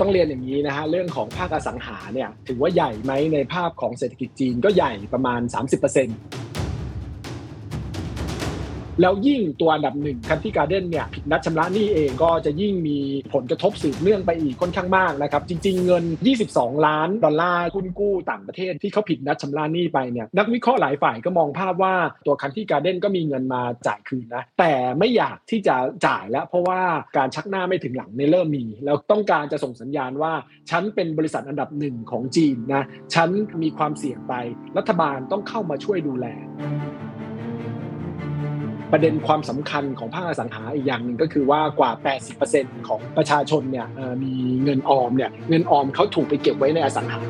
ต้องเรียนอย่างนี้นะฮะเรื่องของภาคอสังหาเนี่ยถือว่าใหญ่ไหมในภาพของเศรษฐกิจจีนก็ใหญ่ประมาณ 30% แล้วยิ่งตัวอันดับหนึ่งคันที่การ์เด้นเนี่ยผิดนัดชำระหนี้เองก็จะยิ่งมีผลกระทบสืบเนื่องไปอีกค่อนข้างมากนะครับจริง ๆ เงิน 22 ล้านดอลลาร์คุณกู้ต่างประเทศที่เขาผิดนัดชำระหนี้ไปเนี่ยนักวิเคราะห์หลายฝ่ายก็มองภาพว่าตัวคันที่การ์เด้นก็มีเงินมาจ่ายคืนนะแต่ไม่อยากที่จะจ่ายแล้ว เพราะว่าการชักหน้าไม่ถึงหลังในเริ่มมี แล้วต้องการจะส่งสัญญาณว่าฉันเป็นบริษัทอันดับหนึ่งของจีนนะฉันมีความเสี่ยงไปรัฐบาลต้องเข้ามาช่วยดูแล ประเด็นความสำคัญของภาคอสังหาอีกอย่างหนึ่งก็คือว่ากว่า 80%ของประชาชนเนี่ยมีเงินออมเนี่ยเงินออมเขาถูกไปเก็บไว้ในอสังหา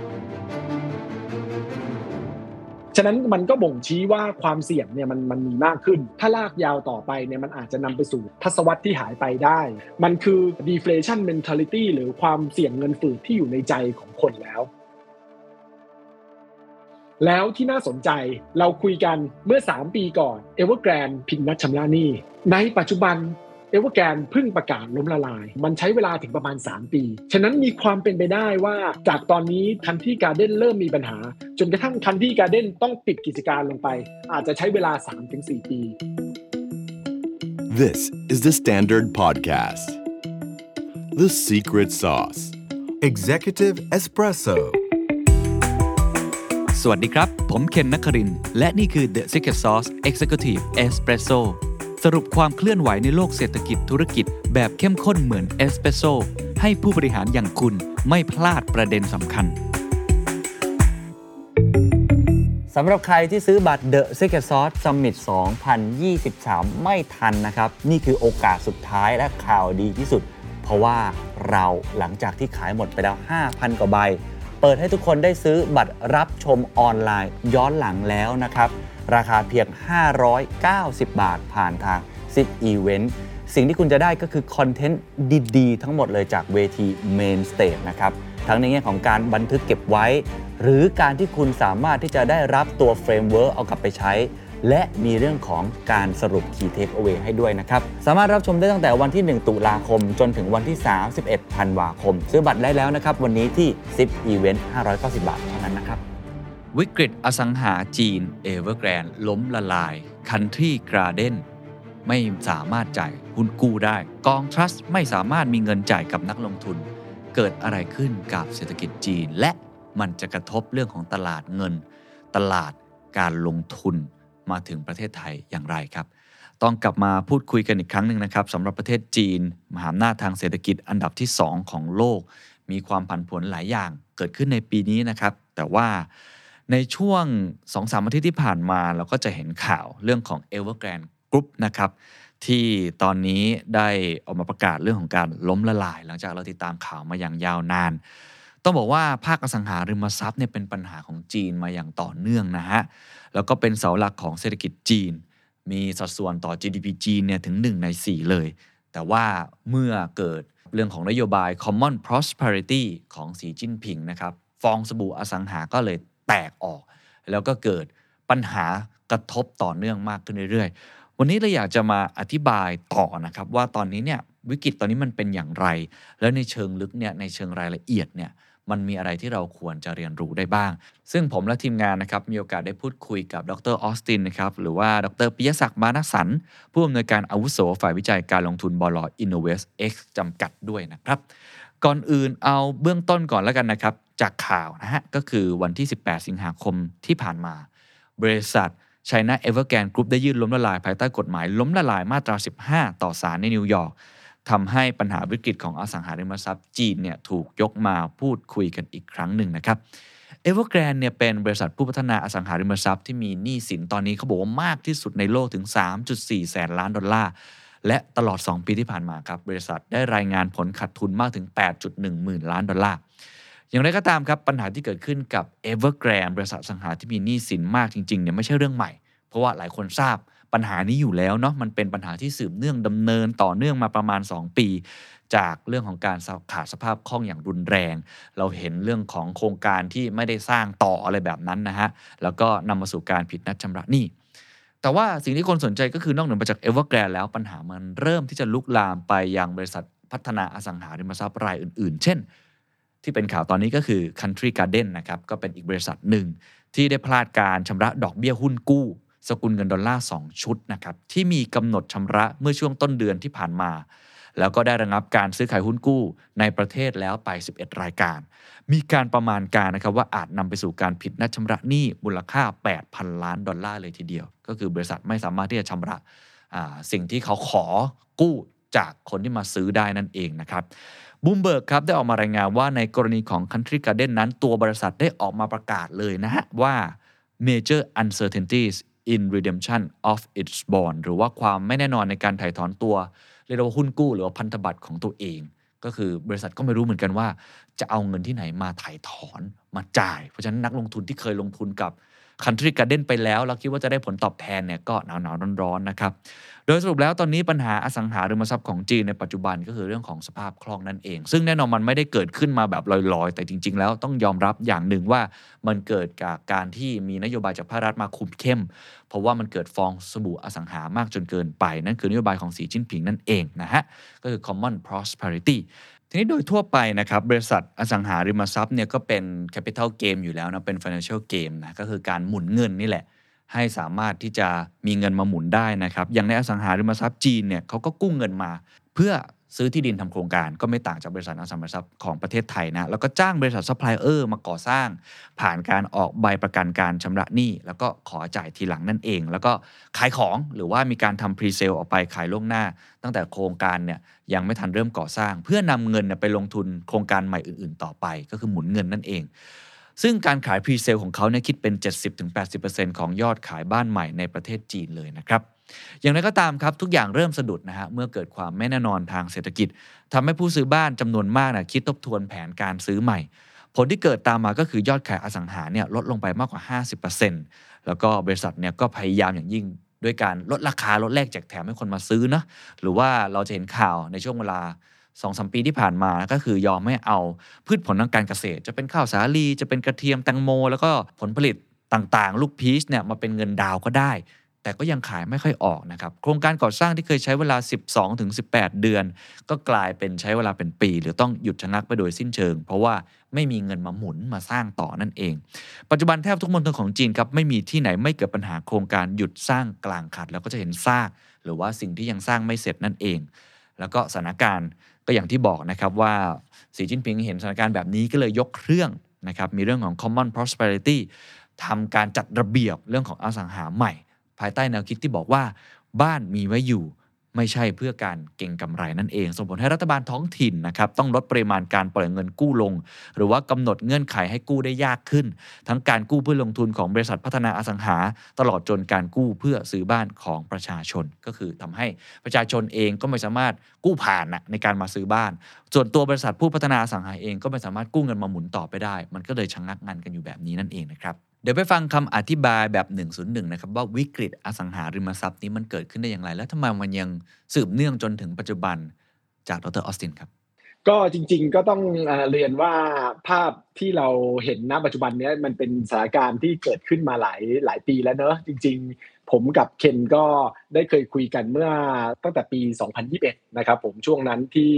ฉะนั้นมันก็บ่งชี้ว่าความเสี่ยงเนี่ยมันมันมีมากขึ้น ถ้าลากยาวต่อไปเนี่ยมันอาจจะนำไปสู่ทศวรรษที่หายไปได้ มันคือ deflation mentality หรือความเสี่ยงเงินฝืดที่อยู่ในใจของคนแล้ว แล้วที่น่าสนใจเราคุยกันเมื่อ 3 ปีก่อน Evergrande ผิดนัดชำระหนี้ในปัจจุบัน Evergrande เพิ่งประกาศล้มละลาย มันใช้เวลาถึงประมาณ 3 ปี ฉะนั้นมีความเป็นไปได้ว่าจากตอนนี้ทันที่การเด้นเริ่มมีปัญหา จนกระทั่งทันที่การเด้นต้องปิดกิจการลงไป อาจจะใช้เวลา 3-4 ปี This is the Standard Podcast. The Secret Sauce. Executive Espresso สวัสดีครับ ผมเคนนักคริน และนี่คือ The Secret Sauce Executive Espresso สรุปความเคลื่อนไหวในโลกเศรษฐกิจธุรกิจ แบบเข้มข้นเหมือนเอสเปรสโซให้ผู้บริหารอย่างคุณไม่พลาดประเด็นสำคัญสำหรับใครที่ซื้อบัตร The Secret Sauce Summit 2023 ไม่ทันนะครับ นี่คือโอกาสสุดท้ายและข่าวดีที่สุด เพราะว่าเราหลังจากที่ขายหมดไปแล้ว 5,000 กว่าใบ เปิดให้ทุกคนได้ซื้อบัตรรับชมออนไลน์ย้อนหลังแล้วนะครับ ราคาเพียง 590 บาทผ่านทาง Zip Event สิ่งที่คุณจะได้ก็คือคอนเทนต์ดีๆ ทั้งหมดเลยจากเวที Main Stage นะครับ ทั้งในแง่ของการบันทึกเก็บไว้ หรือการที่คุณสามารถที่จะได้รับตัว framework เอากลับไปใช้ และมีเรื่องของการสรุป Key Takeaway ให้ด้วยนะครับ สามารถรับชมได้ตั้งแต่วันที่ 1 ตุลาคม จนถึงวันที่ 31ธันวาคม ซื้อบัตรได้แล้วนะครับ วันนี้ที่ Zipevent 590 บาทเท่านั้นนะครับ วิกฤตอสังหาจีน Evergrande ล้มละลาย Country Garden ไม่สามารถจ่ายหุ้นกู้ได้ กองทรัสต์ไม่สามารถมีเงินจ่ายกับนักลงทุน เกิดอะไรขึ้นกับเศรษฐกิจจีน และมันจะกระทบเรื่องของตลาดเงิน ตลาดการลงทุน มาถึงประเทศไทยอย่างไรครับ ต้องกลับมาพูดคุยกันอีกครั้งหนึ่งนะครับสำหรับประเทศจีน มหาอำนาจทางเศรษฐกิจอันดับที่ 2 ของโลก มีความผันผวนหลายอย่างเกิดขึ้นในปีนี้นะครับ แต่ว่าในช่วง2-3อาทิตย์ที่ผ่านมาเราก็จะเห็นข่าวเรื่องของ Evergrande Group นะครับที่ตอนนี้ได้ออกมาประกาศเรื่องของการล้มละลาย หลังจากเราติดตามข่าวมาอย่างยาวนาน ต้องบอกว่าภาคอสังหาริมทรัพย์เนี่ยเป็นปัญหาของจีนมาอย่างต่อเนื่องนะฮะ แล้วก็เป็นเสาหลักของเศรษฐกิจจีน มีสัดส่วนต่อ GDP จีนเนี่ยถึง 1 ใน 4 เลย แต่ว่าเมื่อเกิดเรื่องของนโยบาย Common Prosperity ของสีจิ้นผิงนะครับ ฟองสบู่อสังหาก็เลยแตกออก แล้วก็เกิดปัญหากระทบต่อเนื่องมากขึ้นเรื่อยๆ วันนี้เราอยากจะมาอธิบายต่อนะครับว่าตอนนี้เนี่ยวิกฤตตอนนี้มันเป็นอย่างไร แล้วในเชิงลึกเนี่ยในเชิงรายละเอียดเนี่ย มันมีอะไรที่เราควรจะเรียนรู้ได้บ้าง ซึ่งผมและทีมงานนะครับมีโอกาสได้พูดคุยกับดรออสตินนะครับหรือว่าดรปิยศักดิ์มานะสันต์ผู้อำนวยการอาวุโสฝ่ายวิจัยการลงทุนบล InnovestX จำกัดด้วยนะครับ ก่อนอื่นเอาเบื้องต้นก่อนแล้วกันนะครับ จากข่าวนะฮะก็คือวันที่ 18 สิงหาคมที่ผ่านมา บริษัท China Evergrande Group ได้ยื่นล้มละลายภายใต้กฎหมายล้มละลายมาตรา 15 ต่อศาลในนิวยอร์ก ทำให้ปัญหาวิกฤตของอสังหาริมทรัพย์จีนเนี่ยถูกยกมาพูดคุยกันอีกครั้งหนึ่งนะครับ Evergrande เนี่ยเป็นบริษัทผู้พัฒนาอสังหาริมทรัพย์ที่มีหนี้สินตอนนี้เขาบอกว่ามากที่สุดในโลกถึง 3.4 แสนล้านดอลลาร์ และตลอด 2 ปีที่ผ่านมาครับ บริษัทได้รายงานผลขาดทุนมากถึง 8.1 หมื่นล้านดอลลาร์ อย่างไรก็ตามครับ ปัญหาที่เกิดขึ้นกับ Evergrande บริษัทสังหาที่มีหนี้สินมากจริงๆเนี่ยไม่ใช่เรื่องใหม่ เพราะว่าหลายคนทราบ ปัญหานี้อยู่แล้วเนาะมันเป็นปัญหาที่สืบเนื่องดำเนินต่อเนื่องมาประมาณ 2 ปี จากเรื่องของการขาดสภาพคล่องอย่างรุนแรง เราเห็นเรื่องของโครงการที่ไม่ได้สร้างต่ออะไรแบบนั้นนะฮะแล้วก็นำมาสู่การผิดนัดชำระหนี้แต่ว่าสิ่งที่คนสนใจก็คือนอกเหนือไปจาก Evergrande แล้วปัญหามันเริ่มที่จะลุกลามไปยังบริษัทพัฒนาอสังหาริมทรัพย์รายอื่น ๆ เช่น ที่เป็นข่าวตอนนี้ก็คือ Country Garden นะครับก็เป็นอีกบริษัทหนึ่งที่ได้พลาดการชำระดอกเบี้ยหุ้นกู้ สกุลเงินดอลลาร์2ชุดนะครับที่มีกำหนดชำระเมื่อช่วงต้นเดือนที่ผ่านมา แล้วก็ได้ระงับการซื้อขายหุ้นกู้ในประเทศแล้วไป 11 รายการ มีการประมาณการนะครับว่าอาจนำไปสู่การผิดนัดชำระหนี้มูลค่า 8,000 ล้านดอลลาร์เลยทีเดียว ก็คือบริษัทไม่สามารถที่จะชำระสิ่งที่เขาขอกู้จากคนที่มาซื้อได้นั่นเองนะครับบูมเบิร์กครับได้ออกมารายงานว่าในกรณีของ Country Garden นั้น ตัวบริษัทได้ออกมาประกาศเลยนะฮะว่า major uncertainties in redemption of its bond หรือว่าความไม่แน่นอนในการถ่ายถอนตัว เรียกว่าหุ้นกู้หรือว่าพันธบัตรของตัวเอง ก็คือบริษัทก็ไม่รู้เหมือนกันว่า จะเอาเงินที่ไหนมาถ่ายถอนมาจ่าย เพราะฉะนั้นนักลงทุนที่เคยลงทุนกับ Country Garden ไปแล้วแล้วคิดว่าจะได้ผลตอบแทนเนี่ยก็หนาวหนาวๆร้อนๆนะครับ โดยสรุปแล้วตอนนี้ปัญหาอสังหาริมทรัพย์ของจีนในปัจจุบันก็คือเรื่องของสภาพคล่องนั่นเอง ซึ่งแน่นอนมันไม่ได้เกิดขึ้นมาแบบลอยๆ แต่จริง ๆ แล้วต้องยอมรับอย่างหนึ่งว่ามันเกิดจากการที่มีนโยบายจากภาครัฐมาคุมเข้ม เพราะว่ามันเกิดฟองสบู่อสังหามากจนเกินไป นั่นคือนโยบายของสีจิ้นผิงนั่นเองนะฮะก็คือ common prosperity ทีนี้โดยทั่วไปนะครับบริษัทอสังหาริมทรัพย์เนี่ยก็เป็น capital game อยู่แล้วนะเป็น financial game นะก็คือการหมุนเงินนี่แหละ ให้สามารถที่จะมีเงินมาหมุนได้นะครับอย่างในอสังหาริมทรัพย์จีนเนี่ยเขาก็กู้เงินมา เพื่อซื้อที่ดินทำโครงการก็ไม่ต่างจากบริษัทอสังหาริมทรัพย์ของประเทศไทยนะแล้วก็จ้างบริษัทซัพพลายเออร์มาก่อสร้าง ผ่านการออกใบประกันการชำระหนี้แล้วก็ขอจ่ายทีหลังนั่นเอง แล้วก็ขายของหรือว่ามีการทำ presale ออกไปขายล่วงหน้า ตั้งแต่โครงการเนี่ย ยังไม่ทันเริ่มก่อสร้าง เพื่อนำเงินไปลงทุนโครงการใหม่อื่นๆ ต่อไป ก็คือหมุนเงินนั่นเอง ซึ่งการขายพรีเซลของเขาเนี่ยคิดเป็น 70-80%ของยอดขายบ้านใหม่ในประเทศจีนเลยนะครับอย่างไรก็ตามครับทุกอย่างเริ่มสะดุดนะฮะเมื่อเกิดความไม่แน่นอนทางเศรษฐกิจทำให้ผู้ซื้อบ้านจำนวนมากนะคิดทบทวนแผนการซื้อใหม่ ผลที่เกิดตามมาก็คือยอดขายอสังหาเนี่ยลดลงไปมากกว่า 50%แล้วก็บริษัทเนี่ยก็พยายามอย่างยิ่ง ด้วยการลดราคาลดแลกแจกแถมให้คนมาซื้อนะหรือว่าเราจะเห็นข่าวในช่วงเวลา2อสมปีที่ผ่านมาก็คือยอมไม่เอาพืชผลทางการเกษตร จะเป็นข้าวสาลีจะเป็นกระเทียมแตงโม แล้วก็ผลผลิตต่างๆ ลูกพีชเนี่ยมาเป็นเงินดาวก็ได้ แต่ก็ยังขายไม่ค่อยออกนะครับ โครงการก่อสร้างที่เคยใช้เวลา 12-18 เดือน ก็กลายเป็นใช้เวลาเป็นปี หรือต้องหยุดชะงักไปโดยสิ้นเชิง เพราะว่าไม่มีเงินมาหมุนมาสร้างต่อนั่นเอง ปัจจุบันแทบทุกมณฑลของจีนครับไม่มีที่ไหนไม่เกิดปัญหาโครงการหยุดสร้างกลางขัด แล้วก็จะเห็นซาก หรือว่าสิ่งที่ยังสร้างไม่เสร็จนั่นเอง แล้วก็สถานการณ์ก็อย่างที่บอกนะครับว่าสีจิ้นผิงเห็นสถานการณ์แบบนี้ก็เลยยกเครื่องนะครับมีเรื่องของ common prosperity ทำการจัดระเบียบเรื่องของอสังหาใหม่ ภายใต้แนวคิดที่บอกว่า บ้านมีไว้อยู่ไม่ใช่เพื่อการเก่งกำไรนั่นเอง ส่งผลให้รัฐบาลท้องถิ่นนะครับต้องลดปริมาณการปล่อยเงินกู้ลง หรือว่ากำหนดเงื่อนไขให้กู้ได้ยากขึ้น ทั้งการกู้เพื่อลงทุนของบริษัทพัฒนาอสังหา ตลอดจนการกู้เพื่อซื้อบ้านของประชาชน ก็คือทำให้ประชาชนเองก็ไม่สามารถกู้ผ่านนะในการมาซื้อบ้าน ส่วนตัวบริษัทผู้พัฒนาอสังหาเองก็ไม่สามารถกู้เงินมาหมุนต่อไปได้ มันก็เลยชะงงักงันกันอยู่แบบนี้นั่นเองนะครับ เดี๋ยวไปฟังคำอธิบายแบบ 101 นะครับ ว่าวิกฤตอสังหาริมทรัพย์นี้มันเกิดขึ้นได้อย่างไร และทำไมมันยังสืบเนื่องจนถึงปัจจุบันจากดรออสตินครับ ก็จริง ๆ ก็ต้องเรียนว่าภาพที่เราเห็นณปัจจุบันนี้มันเป็นสถานการณ์ที่เกิดขึ้นมาหลายหลายปีแล้วเนอะจริง ๆ ผมกับเคนก็ได้เคยคุยกันเมื่อตั้งแต่ปี 2021 นะครับ ผมช่วงนั้นที่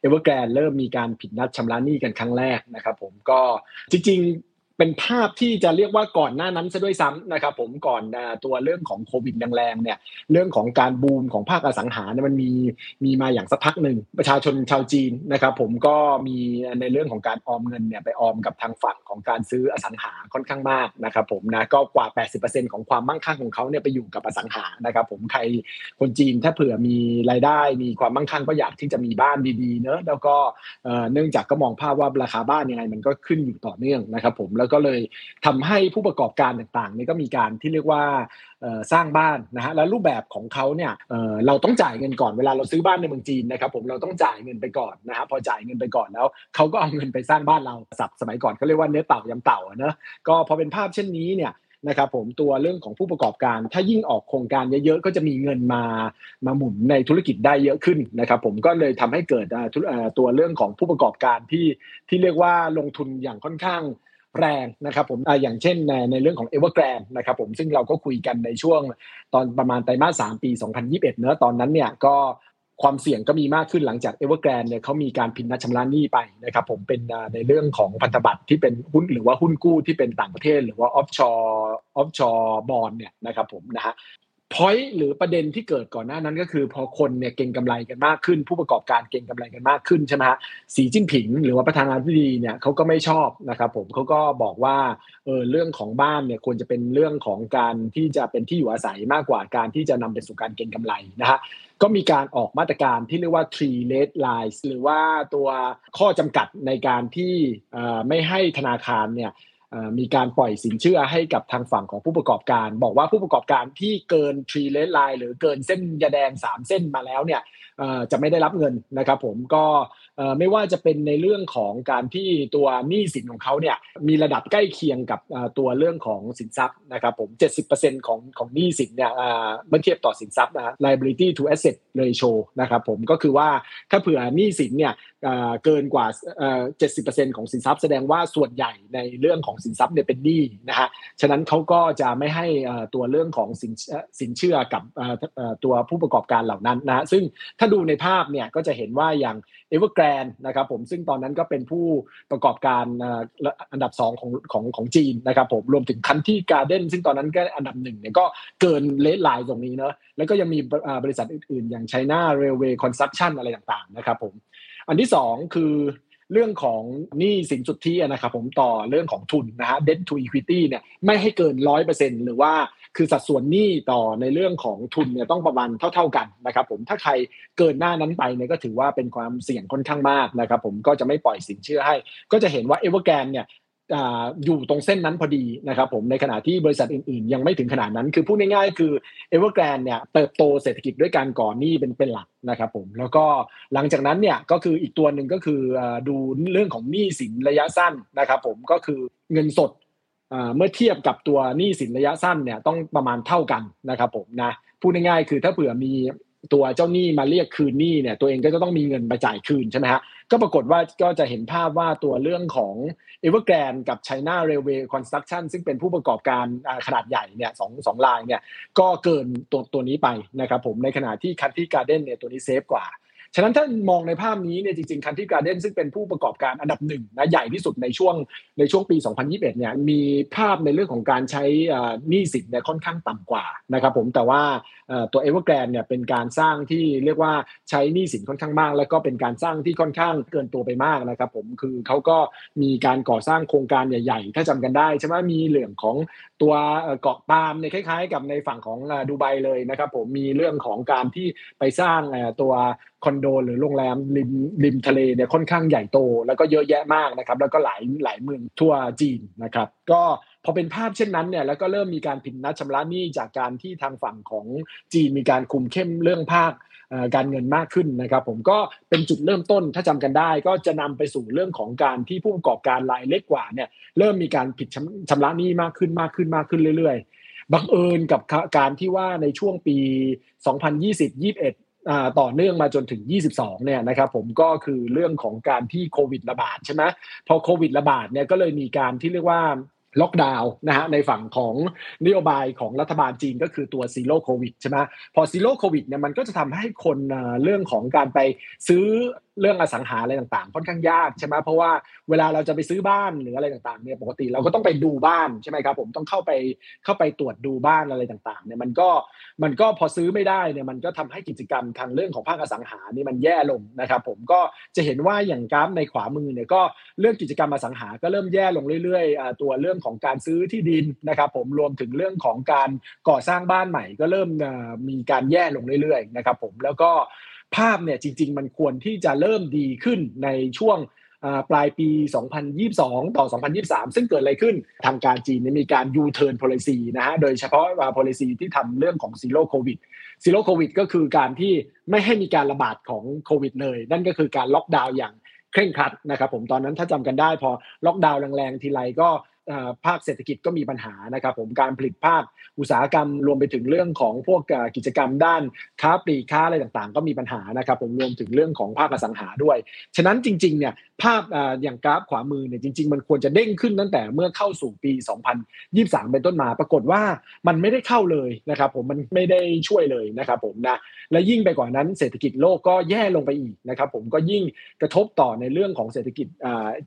เอเวอร์แกรนเริ่มมีการผิดนัดชำระหนี้กันครั้งแรกนะครับ ผมก็จริง ๆ เป็นภาพที่จะเรียกว่าก่อนหน้านั้นซะด้วยซ้ำนะครับผมก่อนตัวเรื่องของโควิดแรงๆเนี่ยเรื่องของการบูมของภาคอสังหาเนี่ยมันมีมีมาอย่างสักพักหนึ่งประชาชนชาวจีนนะครับผมก็มีในเรื่องของการออมเงินเนี่ยไปออมกับทางฝั่งของการซื้ออสังหาค่อนข้างมากนะครับผมนะก็กว่า 80%ของความมั่งคั่งของเขาเนี่ยไปอยู่กับอสังหานะครับผมใครคนจีนถ้าเผื่อมีรายได้มีความมั่งคั่งก็อยากที่จะมีบ้านดีๆเนอะแล้วก็เนื่องจากก็มองภาพว่าราคาบ้านยังไงมันก็ขึ้นอยู่ต่อเนื่องนะครับผมแล้วก็เลยทำให้ผู้ประกอบการต่างๆนี่ก็มีการที่เรียกว่าสร้างบ้านนะฮะแล้วรูปแบบของเขาเนี่ยเเราต้องจ่ายเงินก่อนเวลาเราซื้อบ้านในเมืองจีนนะครับผมเราต้องจ่ายเงินไปก่อนนะฮะพอจ่ายเงินไปก่อนแล้วเขาก็เอาเงินไปสร้างบ้านเราสับสมัยก่อนเขาเรียกว่าเนื้อเต่ายำเต่าเนอะก็พอเป็นภาพเช่นนี้เนี่ยนะครับผมตัวเรื่องของผู้ประกอบการ ถ้ายิ่งออกโครงการเยอะๆก็จะมีเงินมามาหมุนในธุรกิจได้เยอะขึ้นนะครับผมก็เลยทำให้เกิดตัวเรื่องของผู้ประกอบการที่ที่เรียกว่าลงทุนอย่างค่อนข้าง แรงนะครับผมออย่างเช่นในเรื่องของ Evergrande นะครับผมซึ่งเราก็คุยกันในช่วงตอนประมาณไตรมาส3ปี 2021 เนอะตอนนั้นเนี่ยก็ความเสี่ยงก็มีมากขึ้นหลังจากเอเวอร์แกรนเนี่ยเขามีการผิดนัดชำระหนี้ไปนะครับผมเป็นในเรื่องของพันธบัตรที่เป็นหุ้นหรือว่าหุ้นกู้ที่เป็นต่างประเทศ หรือว่า offshore offshore bond เนี่ยนะครับผมนะฮะ point หรือประเด็นที่เกิดก่อนหน้านั้นก็คือ พอคนเนี่ยเก็งกำไรกันมากขึ้น ผู้ประกอบการเก็งกำไรกันมากขึ้นใช่ไหมฮะสีจิ้นผิง หรือว่าประธานาธิบดีเนี่ยเขาก็ไม่ชอบนะครับผมเขาก็บอกว่าเออเรื่องของบ้านเนี่ยควรจะเป็นเรื่องของการที่จะเป็นที่อยู่อาศัยมากกว่าการที่จะนำไปสู่การเก็งกำไรนะฮะก็มีการออกมาตรการที่เรียกว่า three red lines หรือว่าตัวข้อจำกัดในการที่ไม่ให้ธนาคารเนี่ย มีการปล่อยสินเชื่อให้กับทางฝั่งของผู้ประกอบการ บอกว่าผู้ประกอบการที่เกินทรีเลสไลน์หรือเกินเส้นยาแดง 3 เส้นมาแล้วเนี่ยจะไม่ได้รับเงินนะครับผมก็ไม่ว่าจะเป็นในเรื่องของการที่ตัวหนี้สินของเขาเนี่ยมีระดับใกล้เคียงกับตัวเรื่องของสินทรัพย์นะครับผม 70%ของของหนี้สินเนี่ยเมื่อเทียบต่อสินทรัพย์นะ liability to asset ratio นะครับผมก็คือว่าถ้าเผื่อหนี้สินเนี่ยเกินกว่า70%ของสินทรัพย์แสดงว่าส่วนใหญ่ในเรื่องของสินทรัพย์เนี่ยเป็นหนี้นะฮะฉะนั้นเขาก็จะไม่ให้ตัวเรื่องของสินสินเชื่อกับตัวผู้ประกอบการเหล่านั้นนะซึ่งถ้าดูในภาพเนี่ยก็จะเห็นว่าอย่างเอเวอร์แกรนนะครับผมซึ่งตอนนั้นก็เป็นผู้ประกอบการอันดับ2ของของของจีนนะครับผมรวมถึง Country Garden ซึ่งตอนนั้นก็อันดับหนึ่งเนี่ยก็เกิน red line ตรงนี้เนาะแล้วก็ยังมีบริษัทอื่นๆ อย่าง China Railway Construction อะไรต่างๆนะครับผม อันที่2คือเรื่องของหนี้สินสุทธินะครับผมต่อเรื่องของทุนนะฮะ debt to equity เนี่ยไม่ให้เกินร้อยเปอร์เซ็นต์หรือว่าคือสัดส่วนหนี้ต่อในเรื่องของทุนเนี่ยต้องประมาณเท่า ๆกันนะครับผมถ้าใครเกินกว่านั้นไปเนี่ยก็ถือว่าเป็นความเสี่ยงค่อนข้างมากนะครับผมก็จะไม่ปล่อยสินเชื่อให้ ก็จะเห็นว่าเอเวอร์แกรนเนี่ย อยู่ตรงเส้นนั้นพอดีนะครับผมในขณะที่บริษัทอื่นๆ ยังไม่ถึงขนาดนั้น คือพูดง่ายๆ คือเอเวอร์แกรนเนี่ยเติบโตเศรษฐกิจด้วยการก่อหนี้เป็นเป็นหลักนะครับผมแล้วก็หลังจากนั้นเนี่ยก็คืออีกตัวหนึ่งก็คือดูเรื่องของหนี้สินระยะสั้นนะครับผมก็คือเงินสดเมื่อเทียบกับตัวหนี้สินระยะสั้นเนี่ยต้องประมาณเท่ากันนะครับผมนะพูดง่ายๆ คือถ้าเผื่อมีตัวเจ้าหนี้มาเรียกคืนหนี้เนี่ยตัวเองก็จะต้องมีเงินไปจ่ายคืนใช่ไหมฮะ ก็ปรากฏว่าก็จะเห็นภาพว่าตัวเรื่องของ e v e r g r a n d กับ China Railway Construction ซึ่งเป็นผู้ประกอบการขนาดใหญ่เนี่ยสองสองรายเนี่ยก็เกินตัวตัวนี้ไปนะครับผมในขณะที่ Country Garden เนี่ยตัวนี้ safe กว่า ฉะนั้นถ้ามองในภาพนี้เนี่ยจริงๆ Country Garden ซึ่งเป็นผู้ประกอบการอันดับหนึ่งนะใหญ่ที่สุดในช่วงในช่วงปี 2021 เนี่ยมีภาพในเรื่องของการใช้หนี้สินเนี่ยค่อนข้างต่ำกว่านะครับผมแต่ว่าตัวเอเวอร์แกรนเนี่ยเป็นการสร้างที่เรียกว่าใช้หนี้สินค่อนข้างมาก แล้วก็เป็นการสร้างที่ค่อนข้างเกินตัวไปมากนะครับผมคือเขาก็มีการก่อสร้างโครงการใหญ่ๆ ถ้าจำกันได้ใช่ไหมมีเหลืองของตัวเกาะปาล์มเนี่ยคล้ายๆ กับในฝั่งของดูไบเลยนะครับผมมีเรื่องของการที่ไปสร้างตัวคอนโดหรือโรงแรมริมริมทะเลเนี่ยค่อนข้างใหญ่โต แล้วก็เยอะแยะมากนะครับ แล้วก็หลายหลายเมืองทั่วจีนนะครับ ก็พอเป็นภาพเช่นนั้นเนี่ยแล้วก็เริ่มมีการผิดนัดชำระหนี้จากการที่ทางฝั่งของจีนมีการคุมเข้มเรื่องภาคการเงินมากขึ้นนะครับ ผมก็เป็นจุดเริ่มต้นถ้าจำกันได้ ก็จะนำไปสู่เรื่องของการที่ผู้ประกอบการรายเล็กกว่าเนี่ยเริ่มมีการผิดชำระหนี้มากขึ้นมากขึ้นมากขึ้นเรื่อย ๆบังเอิญกับการที่ว่าในช่วงปี 2020-21 ต่อเนื่องมาจนถึง 22 เนี่ยนะครับผมก็คือเรื่องของการที่โควิดระบาดใช่ไหมพอโควิดระบาดเนี่ยก็เลยมีการที่เรียกว่า ล็อกดาวน์นะฮะในฝั่งของนโยบายของรัฐบาลจีนก็คือตัว Zero COVID ใช่ไหมพอ Zero COVID เนี่ยมันก็จะทำให้คนเรื่องของการไปซื้อเรื่องอสังหาอะไรต่างๆ ค่อนข้างยากใช่ไหมเพราะว่าเวลาเราจะไปซื้อบ้านหรืออะไรต่างๆเนี่ยปกติเราก็ต้องไปดูบ้านใช่ไหมครับผมต้องเข้าไปเข้าไปตรวจดูบ้านอะไรต่างๆเนี่ยมันก็มันก็พอซื้อไม่ได้เนี่ยมันก็ทำให้กิจกรรมทางเรื่องของภาคอสังหานี่มันแย่ลงนะครับผมก็จะเห็นว่าอย่างกราฟในขวามือเนี่ยก็เรื่องกิจกรรมอสังหาก็เริ่มแย่ลงเรื่อยๆตัวเรื่องของของการซื้อที่ดินนะครับผมรวมถึงเรื่องของการก่อสร้างบ้านใหม่ ก็เริ่มมีการแย่ลงเรื่อยๆนะครับผมแล้วก็ภาพเนี่ยจริง ๆ มันควรที่จะเริ่มดีขึ้นในช่วงปลายปี 2022 ต่อ 2023 ซึ่งเกิดอะไรขึ้น ทางการจีนมีการ U-turn policy นะฮะ โดยเฉพาะ policy ที่ทำเรื่องของ zero covid zero covid ก็คือการที่ไม่ให้มีการระบาดของโควิดเลย นั่นก็คือการล็อกดาวน์อย่างเคร่งครัดนะครับผม ตอนนั้นถ้าจำกันได้พอล็อกดาวน์แรงๆ ทีไรก็ ภาคเศรษฐกิจก็มีปัญหานะครับผมการผลิตภาคอุตสาหกรรมรวมไปถึงเรื่องของพวกกิจกรรมด้านค้าปลีกค้าอะไรต่างๆ ก็มีปัญหานะครับผมรวมถึงเรื่องของภาคอสังหาด้วย ฉะนั้นจริงๆเนี่ย ภาพอย่างกราฟขวามือเนี่ยจริง ๆ มันควรจะเด้งขึ้นตั้งแต่เมื่อเข้าสู่ปี 2023 เป็นต้นมา ปรากฏว่ามันไม่ได้เข้าเลยนะครับผมมันไม่ได้ช่วยเลยนะครับผมนะและยิ่งไปกว่านั้นเศรษฐกิจโลกก็แย่ลงไปอีกนะครับผมก็ยิ่งกระทบต่อในเรื่องของเศรษฐกิจ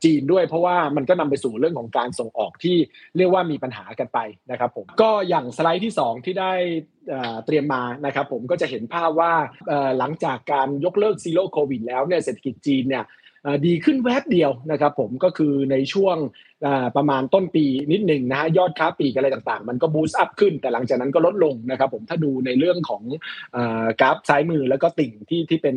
จีนด้วย เพราะว่ามันก็นำไปสู่เรื่องของการส่งออกที่เรียกว่ามีปัญหากันไปนะครับผมก็อย่างสไลด์ที่ 2 ที่ได้เตรียมมานะครับผมก็จะเห็นภาพว่าหลังจากการยกเลิก Zero COVID แล้วเนี่ยเศรษฐกิจจีนเนี่ย ดีขึ้นแวบเดียวนะครับผมก็คือในช่วงประมาณต้นปีนิดหนึ่งนะฮะยอดค้าปีกอะไรต่างๆ มันก็ boost up ขึ้น แต่หลังจากนั้นก็ลดลงนะครับผมถ้าดูในเรื่องของกราฟซ้ายมือแล้วก็ติ่งที่ที่เป็น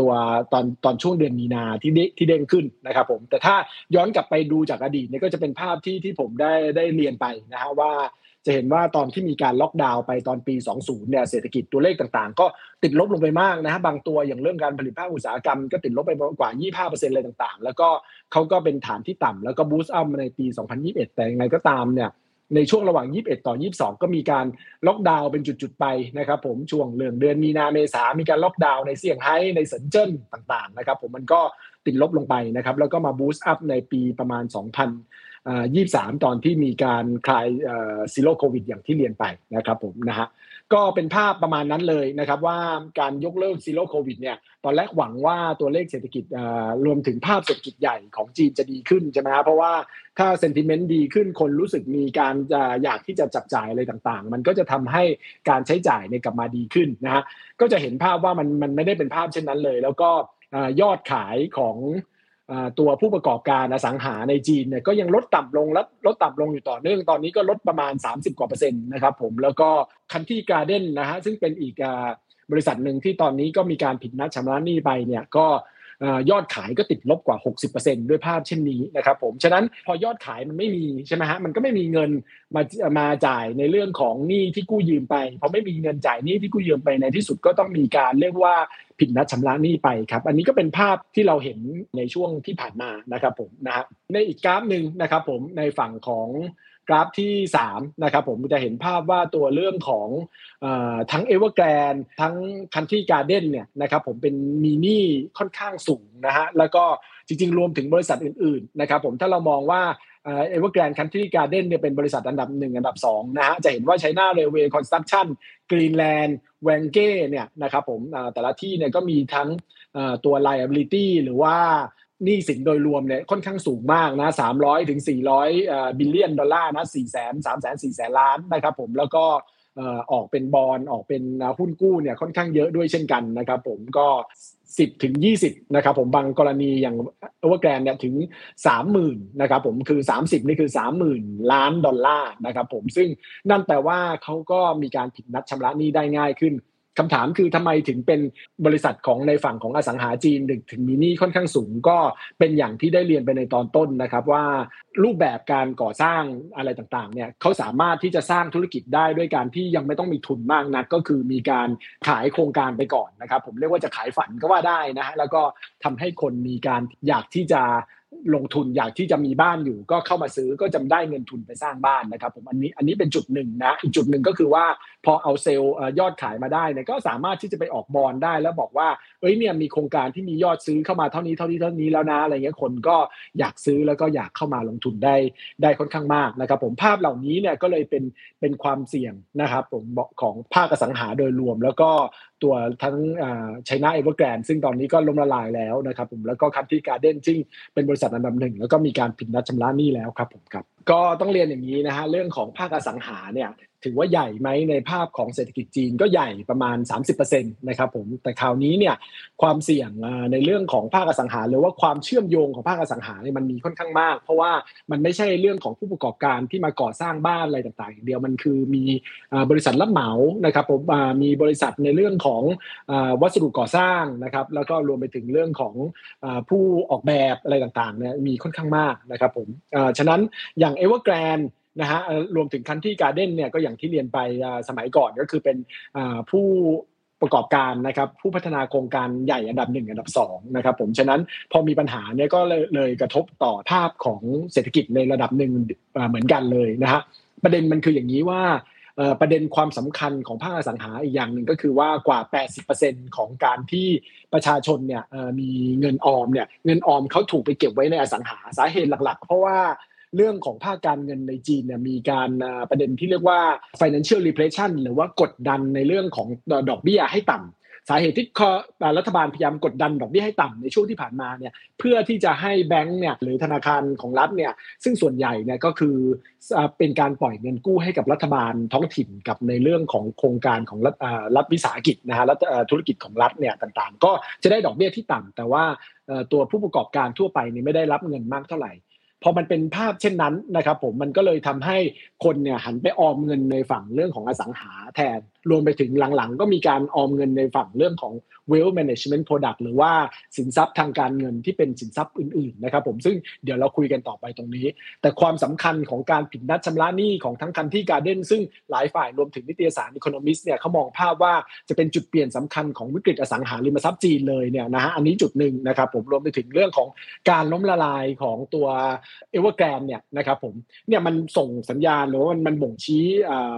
ตัวตอนตอนช่วงเดือนมีนาที่ที่เด้งขึ้นนะครับผมแต่ถ้าย้อนกลับไปดูจากอดีตเนี่ยก็จะเป็นภาพที่ที่ผมได้ได้เรียนไปนะฮะว่า จะเห็นว่าตอนที่มีการล็อกดาวน์ไปตอนปี 20 เนี่ยเศรษฐกิจตัวเลขต่างๆ ก็ติดลบลงไปมากนะฮะบางตัวอย่างเรื่องการผลิตภาคอุตสาหกรรมก็ติดลบไปกว่า 25%เลยต่างๆ แล้วก็เขาก็เป็นฐานที่ต่ำแล้วก็บูสต์อัพในปี 2021 แต่ยังไงก็ตามเนี่ยในช่วงระหว่าง 21 ต่อ 22 ก็มีการล็อกดาวน์เป็นจุด ๆ ไปนะครับผมช่วงเรื่องเดือนมีนาเมษามีการล็อกดาวน์ในเซี่ยงไฮ้ในเซินเจิ้นต่างๆนะครับผมมันก็ ติดลบลงไปนะครับ แล้วก็มา boost up ในปีประมาณ 2000ยี่สามตอนที่มีการคลาย Zero COVID อย่างที่เรียนไปนะครับผมนะฮะก็เป็นภาพประมาณนั้นเลยนะครับว่าการยกเลิก Zero COVID เนี่ยตอนแรกหวังว่าตัวเลขเศรษฐกิจรวมถึงภาพเศรษฐกิจใหญ่ของจีนจะดีขึ้นใช่ไหมครับเพราะว่าถ้าเซนติเมนต์ดีขึ้นคนรู้สึกมีการอยากที่จะจับจ่ายอะไรต่างๆ มันก็จะทำให้การใช้จ่ายในกลับมาดีขึ้นนะฮะก็จะเห็นภาพว่ามันมันไม่ได้เป็นภาพเช่นนั้นเลย แล้วก็ ยอดขายของตัวผู้ประกอบการอสังหาในจีนเนี่ยก็ยังลดต่ำลงและลดต่ำลงอยู่ต่อเนื่องตอนนี้ก็ลดประมาณ 30 กว่าเปอร์เซ็นต์นะครับผมแล้วก็คันที่การ์เด้นนะฮะซึ่งเป็นอีกบริษัทหนึ่งที่ตอนนี้ก็มีการผิดนัดชำระหนี้ไปเนี่ยก็ ยอดขายก็ติดลบกว่า 60%ด้วยภาพเช่นนี้นะครับผมฉะนั้นพอยอดขายมันไม่มีใช่ไหมฮะมันก็ไม่มีเงินมามาจ่ายในเรื่องของหนี้ที่กู้ยืมไปพอไม่มีเงินจ่ายหนี้ที่กู้ยืมไปในที่สุดก็ต้องมีการเรียกว่าผิดนัดชำระหนี้ไปครับอันนี้ก็เป็นภาพที่เราเห็นในช่วงที่ผ่านมานะครับผมนะฮะในอีกกราฟหนึ่งนะครับผมในฝั่งของ กราฟที่3นะครับผมจะเห็นภาพว่าตัวเรื่องของอทั้งเอเวอร์แกรนทั้ง Country Garden เนี่ยนะครับผมเป็นมีหนี้ค่อนข้างสูงนะฮะแล้วก็จริงๆ รวมถึงบริษัทอื่นๆนะครับผมถ้าเรามองว่า Evergrande Country Garden เนี่ยเป็นบริษัทอันดับหนึ่งอันดับ2นะฮะจะเห็นว่า China Railway Construction Greenland Vanke เนี่ยนะครับผมแต่ละที่เนี่ยก็มีทั้งตัว liability หรือว่า หนี้สินโดยรวมเนี่ยค่อนข้างสูงมากนะ300ถึง400 billion ดอลลาร์นะ4แสน3แสน4แสนล้านนะครับผมแล้วก็ออกเป็นบอลออกเป็นหุ้นกู้เนี่ยค่อนข้างเยอะด้วยเช่นกันนะครับผมก็ 10 ถึง 20นะครับผมบางกรณีอย่างโอเวอร์แกรนเนี่ยถึง 30,000นะครับผมคือ 30 นี่คือ 30,000 ล้านดอลลาร์นะครับผมซึ่งนั่นแปลว่าเขาก็มีการผิดนัดชำระหนี้ได้ง่ายขึ้น คำถามคือทำไมถึงเป็นบริษัทของในฝั่งของอสังหาจีนถึงมีหนี้ค่อนข้างสูงก็เป็นอย่างที่ได้เรียนไปในตอนต้นนะครับว่ารูปแบบการก่อสร้างอะไรต่างๆเนี่ยเขาสามารถที่จะสร้างธุรกิจได้ด้วยการที่ยังไม่ต้องมีทุนมากนักก็คือมีการขายโครงการไปก่อนนะครับ ผมเรียกว่าจะขายฝันก็ว่าได้นะฮะแล้วก็ทำให้คนมีการอยากที่จะ ลงทุนอยากที่จะมีบ้านอยู่ ก็เข้ามาซื้อก็จะได้เงินทุนไปสร้างบ้านนะครับผมอันนี้อันนี้เป็นจุดหนึ่งนะอีกจุดหนึ่งก็คือว่าพอเอาเซลล์ยอดขายมาได้เนี่ยก็สามารถที่จะไปออกบอลได้แล้วบอกว่าเอ้ยเนี่ยมีโครงการที่มียอดซื้อเข้ามาเท่านี้เท่านี้เท่านี้แล้วนะอะไรเงี้ยคนก็อยากซื้อแล้วก็อยากเข้ามาลงทุนได้ได้ค่อนข้างมากนะครับผมภาพเหล่านี้เนี่ยก็เลยเป็นเป็นความเสี่ยงนะครับผมของภาคอสังหาโดยรวม แล้วก็ ตัวทั้ง China Evergrande ซึ่งตอนนี้ก็ล้มละลายแล้วนะครับผมแล้วก็ Country Garden ซึ่งเป็นบริษัทอันดับหนึ่งแล้วก็มีการผิดนัดชำระหนี้แล้วครับผมครับก็ต้องเรียนอย่างนี้นะฮะเรื่องของภาคอสังหาเนี่ย ถือว่าใหญ่ไหมในภาพของเศรษฐกิจจีนก็ใหญ่ประมาณ 30%นะครับผมแต่คราวนี้เนี่ยความเสี่ยงในเรื่องของภาคอสังหาหรือว่าความเชื่อมโยงของภาคอสังหาเนี่ยมันมีค่อนข้างมาก เพราะว่ามันไม่ใช่เรื่องของผู้ประกอบการที่มาก่อสร้างบ้านอะไรต่างๆอย่างเดียวมันคือมีบริษัทรับเหมานะครับผมมีบริษัทในเรื่องของวัสดุก่อสร้างนะครับแล้วก็รวมไปถึงเรื่องของผู้ออกแบบอะไรต่างๆเนี่ยมีค่อนข้างมากนะครับผมฉะนั้นอย่างเอเวอร์แกรน นะฮะรวมถึง Country Garden เนี่ยก็อย่างที่เรียนไปสมัยก่อนก็คือเป็นผู้ประกอบการนะครับผู้พัฒนาโครงการใหญ่อันดับหนึ่งอันดับสองนะครับผมฉะนั้นพอมีปัญหาเนี่ยก็เลยกระทบต่อภาพของเศรษฐกิจในระดับหนึ่งเหมือนกันเลยนะฮะประเด็นมันคืออย่างนี้ว่าประเด็นความสำคัญของภาคอสังหาอีกอย่างหนึ่งก็คือว่ากว่า 80%ของการที่ประชาชนเนี่ยมีเงินออมเนี่ยเงินออมเขาถูกไปเก็บไว้ในอสังหาสาเหตุหลัก ๆ เพราะว่า เรื่องของภาคการเงินในจีนเนี่ยมีการประเด็นที่เรียกว่า financial repression หรือว่ากดดันในเรื่องของดอกเบี้ยให้ต่ำสาเหตุที่รัฐบาลพยายามกดดันดอกเบี้ยให้ต่ำในช่วงที่ผ่านมาเนี่ยเพื่อที่จะให้แบงก์เนี่ยหรือธนาคารของรัฐเนี่ยซึ่งส่วนใหญ่เนี่ยก็คือเป็นการปล่อยเงินกู้ให้กับรัฐบาลท้องถิ่นกับในเรื่องของโครงการของรัฐรัฐวิสาหกิจนะฮะรัฐธุรกิจของรัฐเนี่ยต่างๆ ก็จะได้ดอกเบี้ยที่ต่ำแต่ว่าตัวผู้ประกอบการทั่วไปนี่ไม่ได้รับเงินมากเท่าไหร่ พอมันเป็นภาพเช่นนั้นนะครับผมมันก็เลยทำให้คนเนี่ยหันไปออมเงินในฝั่งเรื่องของอสังหาแทนรวมไปถึงหลังๆ ก็มีการออมเงินในฝั่งเรื่องของ wealth management product หรือว่าสินทรัพย์ทางการเงินที่เป็นสินทรัพย์อื่นๆนะครับผมซึ่งเดี๋ยวเราคุยกันต่อไปตรงนี้ แต่ความสำคัญของการผิดนัดชำระหนี้ของทั้งคันที่การเด้นซึ่งหลายฝ่ายรวมถึงนิตยสาร Economist เนี่ยเขามองภาพว่าจะเป็นจุดเปลี่ยนสำคัญของวิกฤตอสังหาริมทรัพย์จีนเลยเนี่ยนะฮะอันนี้จุดหนึ่งนะครับผมรวมไปถึงเรื่องของการล้มละลายของตัวเอเวอร์แกรนเนี่ยนะครับผมเนี่ยมันส่งสัญญาณหรือว่ามันบ่งชี้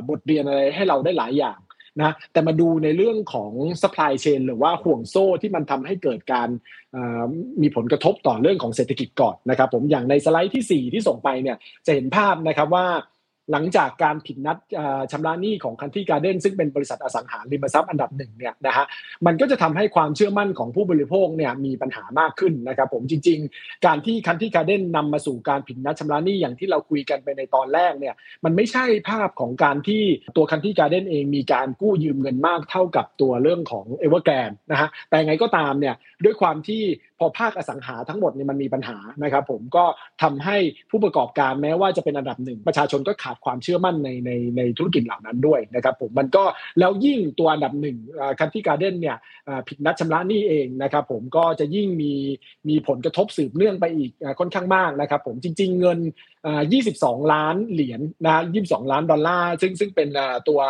บทเรียนอะไรให้เราได้หลายอย่าง นะแต่มาดูในเรื่องของ supply chain หรือว่าห่วงโซ่ที่มันทำให้เกิดการมีผลกระทบต่อเรื่องของเศรษฐกิจก่อนนะครับผมอย่างในสไลด์ที่ 4 ที่ส่งไปเนี่ยจะเห็นภาพนะครับว่า หลังจากการผิดนัดชำระหนี้ของคันที่การเด้นซึ่งเป็นบริษัทอสังหาริมทรัพย์อันดับหนึ่งเนี่ยนะฮะมันก็จะทำให้ความเชื่อมั่นของผู้บริโภคเนี่ยมีปัญหามากขึ้นนะครับผมจริง ๆ การที่คันที่การเด้นนำมาสู่การผิดนัดชำระหนี้อย่างที่เราคุยกันไปในตอนแรกเนี่ยมันไม่ใช่ภาพของการที่ตัวคันที่การเด้นเองมีการกู้ยืมเงินมากเท่ากับตัวเรื่องของเอเวอร์แกรนนะฮะแต่ไงก็ตามเนี่ยด้วยความที่พอภาคอสังหาทั้งหมดเนี่ยมันมีปัญหานะครับผมก็ทำให้ผู้ประกอบการแม้ว่าจะเป็นอันดับหนึ่งประชาชนก็ขาดความเชื่อมั่นในในในธุรกิจเหล่านั้นด้วยนะครับผมมันก็แล้วยิ่งตัวอันดับหนึ่งคันที่การเด้นเนี่ยผิดนัดชำระหนี้เองนะครับผมก็จะยิ่งมีมีผลกระทบสืบเนื่องไปอีกค่อนข้างมากนะครับผมจริง ๆ เงิน 22 ล้านเหรียญนะ22 ล้านดอลลาร์ซึ่งซึ่งเป็นตัว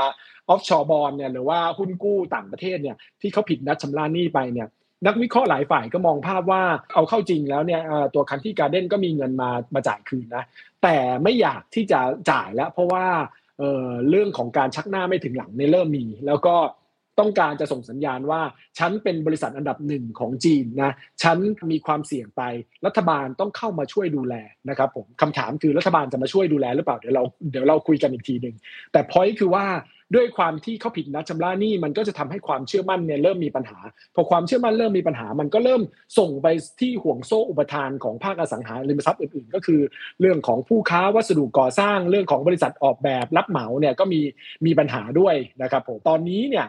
ออฟชอร์บอลเนี่ยหรือว่าหุ้นกู้ต่างประเทศเนี่ยที่เขาผิดนัดชำระหนี้ไปเนี่ย นักวิเคราะห์หลายฝ่ายก็มองภาพว่าเอาเข้าจริงแล้วเนี่ยตัวคันที่การ์เด้นก็มีเงินมามาจ่ายคืนนะแต่ไม่อยากที่จะจ่ายแล้ว เพราะว่าเเรื่องของการชักหน้าไม่ถึงหลังในเริ่มมี แล้วก็ต้องการจะส่งสัญญาณว่า ฉันเป็นบริษัทอันดับหนึ่งของจีนนะฉันมีความเสี่ยงไปรัฐบาลต้องเข้ามาช่วยดูแลนะครับผมคำถามคือรัฐบาลจะมาช่วยดูแลหรือเปล่าเดี๋ยวเราเดี๋ยวเราคุยกันอีกทีหนึ่งแต่พอยคือว่า ด้วยความที่เขาผิดนัดชำระหนี้มันก็จะทำให้ความเชื่อมั่นเนี่ยเริ่มมีปัญหา พอความเชื่อมั่นเริ่มมีปัญหา มันก็เริ่มส่งไปที่ห่วงโซ่อุปทานของภาคอสังหาริมทรัพย์อื่นๆ ก็คือ เรื่องของผู้ค้าวัสดุก่อสร้างเรื่องของบริษัทออกแบบรับเหมาเนี่ยก็มีมีปัญหาด้วยนะครับผมตอนนี้เนี่ย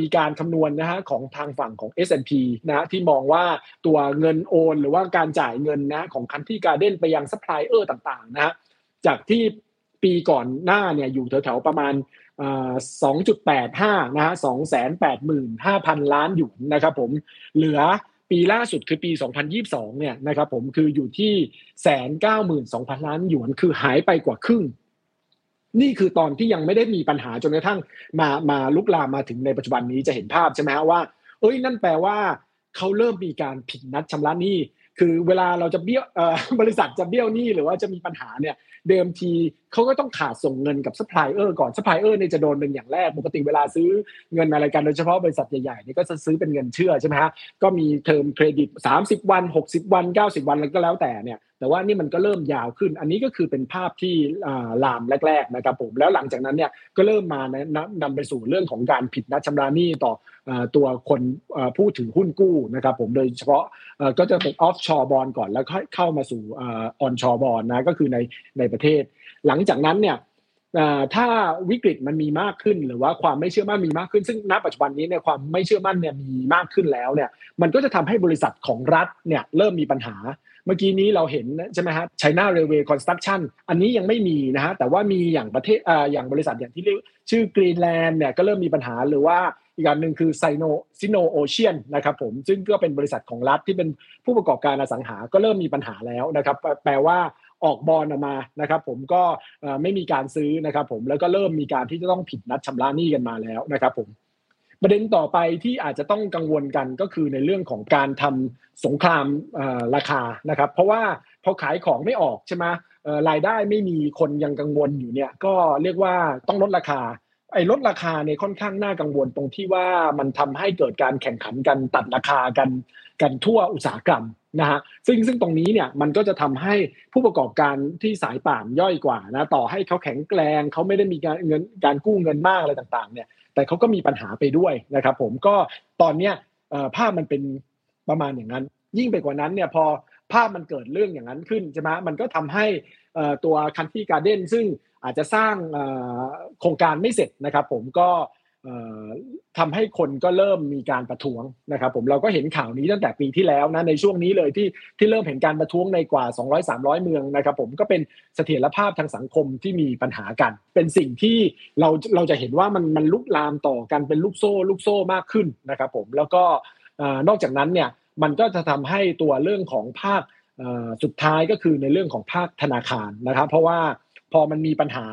มีการคำนวณนะฮะของทางฝั่งของ S&P นะที่มองว่าตัวเงินโอน หรือว่าการจ่ายเงินนะของ Country Garden ไปยังซัพพลายเออร์ต่างๆนะฮะจากที่ปีก่อนหน้าเนี่ยอยู่แถวๆประมาณ 2.85 นะฮะ285,000 ล้านหยวนนะครับผม เหลือปีล่าสุดคือปี 2022 เนี่ยนะครับผมคืออยู่ที่แสนเก้าหมื่นสองพันล้านหยวนคือหายไปกว่าครึ่ง นี่คือตอนที่ยังไม่ได้มีปัญหาจนกระทั่งมามาลุกลามมาถึงในปัจจุบันนี้จะเห็นภาพใช่ไหมว่า เอ้ยนั่นแปลว่าเขาเริ่มมีการผิดนัดชำระหนี้ คือเวลาเราจะเบี้ยวบริษัทจะเบี้ยวหนี้หรือว่าจะมีปัญหาเนี่ยเดิมทีเขาก็ต้องขาดส่งเงินกับซัพพลายเออร์ก่อนซัพพลายเออร์เนี่ยจะโดนเป็นอย่างแรกปกติเวลาซื้อเงินอะไรกันโดยเฉพาะบริษัทใหญ่ๆนี่ก็จะซื้อเป็นเงินเชื่อใช่ไหมฮะก็มี term credit 30 วัน 60 วัน 90 วันอะไรก็แล้วแต่เนี่ย แต่ว่านี่มันก็เริ่มยาวขึ้น อันนี้ก็คือเป็นภาพที่ลามแรก ๆ นะครับผมแล้วหลังจากนั้นเนี่ยก็เริ่มมานำไปสู่เรื่องของการผิดนัดชำระหนี้ต่อตัวคนผู้ถือหุ้นกู้นะครับผมโดยเฉพาะก็จะเป็น offshore bond ก่อนแล้วค่อยเข้ามาสู่ onshore bond นะก็คือในในประเทศ หลังจากนั้นเนี่ยถ้าวิกฤตมันมีมากขึ้นหรือว่าความไม่เชื่อมั่นมีมากขึ้น ซึ่งณปัจจุบันนี้เนี่ยความไม่เชื่อมั่นเนี่ยมีมากขึ้นแล้วเนี่ยมันก็จะทำให้บริษัทของรัฐเนี่ยเริ่มมีปัญหา เมื่อกี้นี้เราเห็นใช่ไหมฮะ China Railway Construction อันนี้ยังไม่มีนะฮะ แต่ว่ามีอย่างประเทศอ่าอย่างบริษัทอย่างที่เรียกชื่อกรีนแลนด์เนี่ยก็เริ่มมีปัญหาหรือว่าอีกอันหนึ่งคือไซโนซิโนโอเชียนนะครับผมซึ่งก็เป็นบริษัทของรัฐที่เป็นผู้ประกอบการอสังหาก็เริ่มมีปัญหาแล้วนะครับ แปลว่าออกบอลออกมานะครับ ผมก็ไม่มีการซื้อนะครับ ผมแล้วก็เริ่มมีการที่จะต้องผิดนัดชำระหนี้กันมาแล้วนะครับผม ประเด็นต่อไปที่อาจจะต้องกังวลกันก็คือในเรื่องของการทำสงครามราคานะครับ เพราะว่าพอขายของไม่ออกใช่ไหมรายได้ไม่มีคนยังกังวลอยู่เนี่ยก็เรียกว่าต้องลดราคาไอ้ลดราคาเนี่ยค่อนข้างน่ากังวลตรงที่ว่ามันทำให้เกิดการแข่งขันกันตัดราคากันกันทั่วอุตสาหกรรม นะฮะซึ่งซึ่งตรงนี้เนี่ยมันก็จะทำให้ผู้ประกอบการที่สายป่านย่อยกว่านะต่อให้เขาแข็งแกร่งเขาไม่ได้มีการเงินการกู้เงินมากอะไรต่างๆเนี่ยแต่เขาก็มีปัญหาไปด้วยนะครับผมก็ตอนเนี้ยภาพมันเป็นประมาณอย่างนั้น ยิ่งไปกว่านั้นเนี่ยพอภาพมันเกิดเรื่องอย่างนั้นขึ้นใช่ไหมมันก็ทำให้ตัวคันที่การเด้นซึ่งอาจจะสร้างโครงการไม่เสร็จนะครับผมก็ ทำให้คนก็เริ่มมีการประท้วงนะครับ ผมเราก็เห็นข่าวนี้ตั้งแต่ปีที่แล้วนะในช่วงนี้เลยที่ที่เริ่มเห็นการประท้วงในกว่า 200-300 เมืองนะครับ ผมก็เป็นเสถียรภาพทางสังคมที่มีปัญหากัน เป็นสิ่งที่เราเราจะเห็นว่ามันมันลุกลามต่อกันเป็นลูกโซ่ลูกโซ่มากขึ้นนะครับ ผมแล้วก็นอกจากนั้นเนี่ยมันก็จะทำให้ตัวเรื่องของภาคสุดท้ายก็คือในเรื่องของภาคธนาคารนะครับ เพราะว่า พอมันมีปัญหา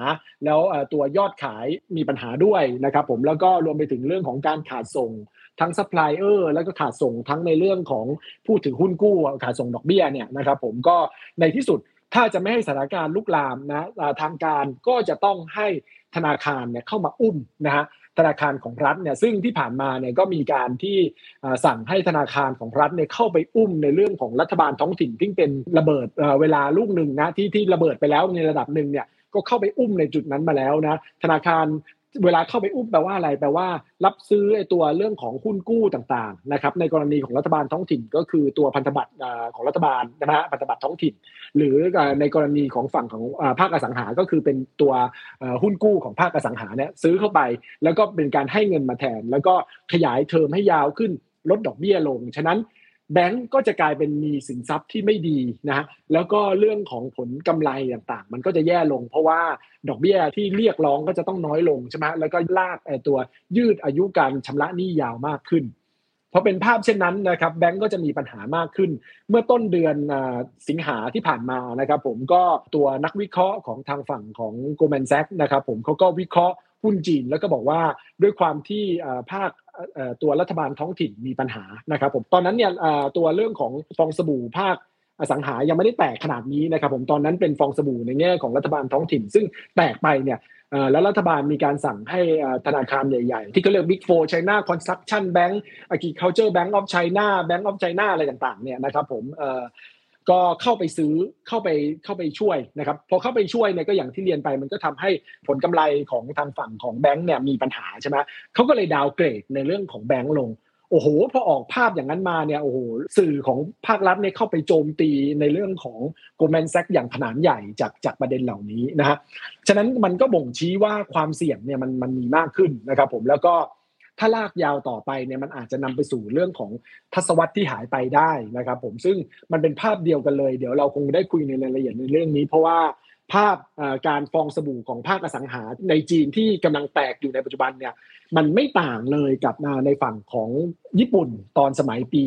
แล้วตัวยอดขายมีปัญหาด้วยนะครับผมแล้วก็รวมไปถึงเรื่องของการขาดส่งทั้งซัพพลายเออร์แล้วก็ขาดส่งทั้งในเรื่องของผู้ถือหุ้นกู้ขาดส่งดอกเบี้ยเนี่ยนะครับผมก็ในที่สุดถ้าจะไม่ให้สถานการณ์ลุกลามนะทางการก็จะต้องให้ธนาคารเนี่ยเข้ามาอุ้มนะฮะ ธนาคารของรัฐเนี่ยซึ่งที่ผ่านมาเนี่ยก็มีการที่สั่งให้ธนาคารของรัฐเนี่ยเข้าไปอุ้มในเรื่องของรัฐบาลท้องถิ่นที่เป็นระเบิดเวลาลูกหนึ่งนะที่ที่ระเบิดไปแล้วในระดับหนึ่งเนี่ยก็เข้าไปอุ้มในจุดนั้นมาแล้วนะธนาคาร เวลาเข้าไปอุ้มแปลว่าอะไรแปลว่า รับซื้อไอ้ตัวเรื่องของหุ้นกู้ต่างๆนะครับในกรณีของรัฐบาลท้องถิ่นก็คือตัวพันธบัตรของรัฐบาลนะฮะพันธบัตรท้องถิ่น หรือในกรณีของฝั่งของภาคอสังหา ก็คือเป็นตัวหุ้นกู้ของภาคอสังหาเนี่ยซื้อเข้าไปแล้วก็เป็นการให้เงินมาแทน แล้วก็ขยายเทอมให้ยาวขึ้นลดดอกเบี้ยลง ฉะนั้น แบงก์ก็จะกลายเป็นมีสินทรัพย์ที่ไม่ดีนะฮะแล้วก็เรื่องของผลกำไรต่างๆ มันก็จะแย่ลง เพราะว่าดอกเบี้ยที่เรียกร้องก็จะต้องน้อยลงใช่ไหมแล้วก็ลากตัวยืดอายุการชำระหนี้ยาวมากขึ้นพอเป็นภาพเช่นนั้นนะครับแบงก์ก็จะมีปัญหามากขึ้น เมื่อต้นเดือนสิงหาที่ผ่านมานะครับผมก็ตัวนักวิเคราะห์ของทางฝั่งของ Goldman Sachs นะครับผมเขาก็วิเคราะห์หุ้นจีนแล้วก็บอกว่าด้วยความที่ภาค ตัวรัฐบาลท้องถิ่นมีปัญหานะครับผมตอนนั้นเนี่ยตัวเรื่องของฟองสบู่ภาคอสังหายังไม่ได้แตกขนาดนี้นะครับผมตอนนั้นเป็นฟองสบู่ในแง่ของรัฐบาลท้องถิ่น ซึ่งแตกไปเนี่ยแล้วรัฐบาลมีการสั่งให้ธนาคารใหญ่ๆ ที่เขาเรียก Big Four China Construction Bank Agriculture Bank of China Bank of China อะไรต่างๆเนี่ยนะครับผม ก็เข้าไปซื้อเข้าไปเข้าไปช่วยนะครับพอเข้าไปช่วยเนี่ยก็อย่างที่เรียนไป มันก็ทำให้ผลกำไรของทางฝั่งของแบงก์เนี่ยมีปัญหาใช่ไหมเขาก็เลยดาวเกรดในเรื่องของแบงก์ลงโอ้โหพอออกภาพอย่างนั้นมาเนี่ยโอ้โหสื่อของภาครัฐเนี่ยเข้าไปโจมตีในเรื่องของโกลแมนแซกอย่างขนาดใหญ่จากจากประเด็นเหล่านี้นะฮะฉะนั้นมันก็บ่งชี้ว่าความเสี่ยงเนี่ยมันมันมีมากขึ้นนะครับผมแล้วก็ ถ้าลากยาวต่อไปเนี่ยมันอาจจะนำไปสู่เรื่องของทศวรรษที่หายไปได้นะครับ ผมซึ่งมันเป็นภาพเดียวกันเลย เดี๋ยวเราคงได้คุยในรายละเอียดในเรื่องนี้ เพราะว่าภาพการฟองสบู่ของภาคอสังหาในจีนที่กำลังแตกอยู่ในปัจจุบันเนี่ยมันไม่ต่างเลยกับในฝั่งของญี่ปุ่นตอนสมัยปี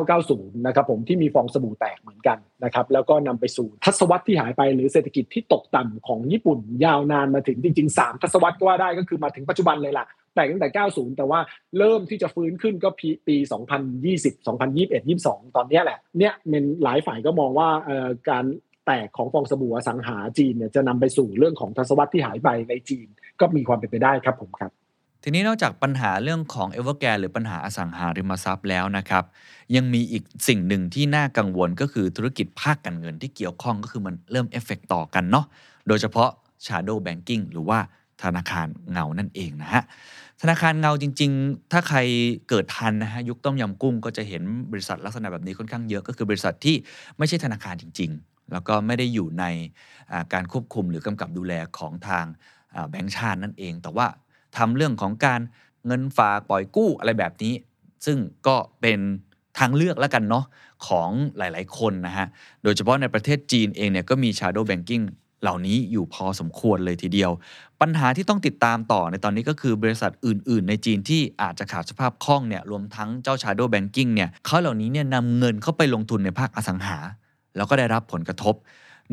1990 นะครับผมที่มีฟองสบู่แตกเหมือนกันนะครับแล้วก็นำไปสู่ทศวรรษที่หายไปหรือเศรษฐกิจที่ตกต่ำของญี่ปุ่น ยาวนานมาถึงจริงๆ 3 ทศวรรษก็ว่าได้ก็คือมาถึงปัจจุบันเลยล่ะ แต่ตั้งแต่ 90 แต่ว่าเริ่มที่จะฟื้นขึ้นก็ปี 2020 2021 22 ตอนนี้แหละเนี่ยมันหลายฝ่ายก็มองว่าการแตกของฟองสบู่อสังหาจีนเนี่ยจะนำไปสู่เรื่องของทศวรรษที่หายไปในจีน ก็มีความเป็นไปได้ครับผมครับทีนี้นอกจากปัญหาเรื่องของเอเวอร์แกรหรือปัญหาอสังหาริมทรัพย์แล้วนะครับ ยังมีอีกสิ่งหนึ่งที่น่ากังวลก็คือธุรกิจภาคการเงินที่เกี่ยวข้องก็คือมันเริ่มเอฟเฟกต่อกันเนาะโดยเฉพาะ Shadow Banking หรือว่า ธนาคารเงานั่นเองนะฮะธนาคารเงาจริง ๆ ถ้าใครเกิดทันนะฮะยุคต้มยำกุ้งก็จะเห็นบริษัทลักษณะแบบนี้ค่อนข้างเยอะก็คือบริษัทที่ไม่ใช่ธนาคารจริง ๆ แล้วก็ไม่ได้อยู่ในการควบคุมหรือกำกับดูแลของทางแบงก์ชาตินั่นเอง แต่ว่าทำเรื่องของการเงินฝากปล่อยกู้อะไรแบบนี้ ซึ่งก็เป็นทางเลือกแล้วกันเนาะของหลาย ๆ คนนะฮะ โดยเฉพาะในประเทศจีนเองเนี่ยก็มี shadow banking เหล่านี้อยู่พอสมควรเลยทีเดียว ปัญหาที่ต้องติดตามต่อในตอนนี้ก็คือบริษัทอื่น ๆ ในจีนที่อาจจะขาดสภาพคล่องเนี่ยรวมทั้งเจ้า Shadow Banking เนี่ยเขาเหล่านี้เนี่ยนำเงินเข้าไปลงทุนในภาคอสังหา แล้วก็ได้รับผลกระทบ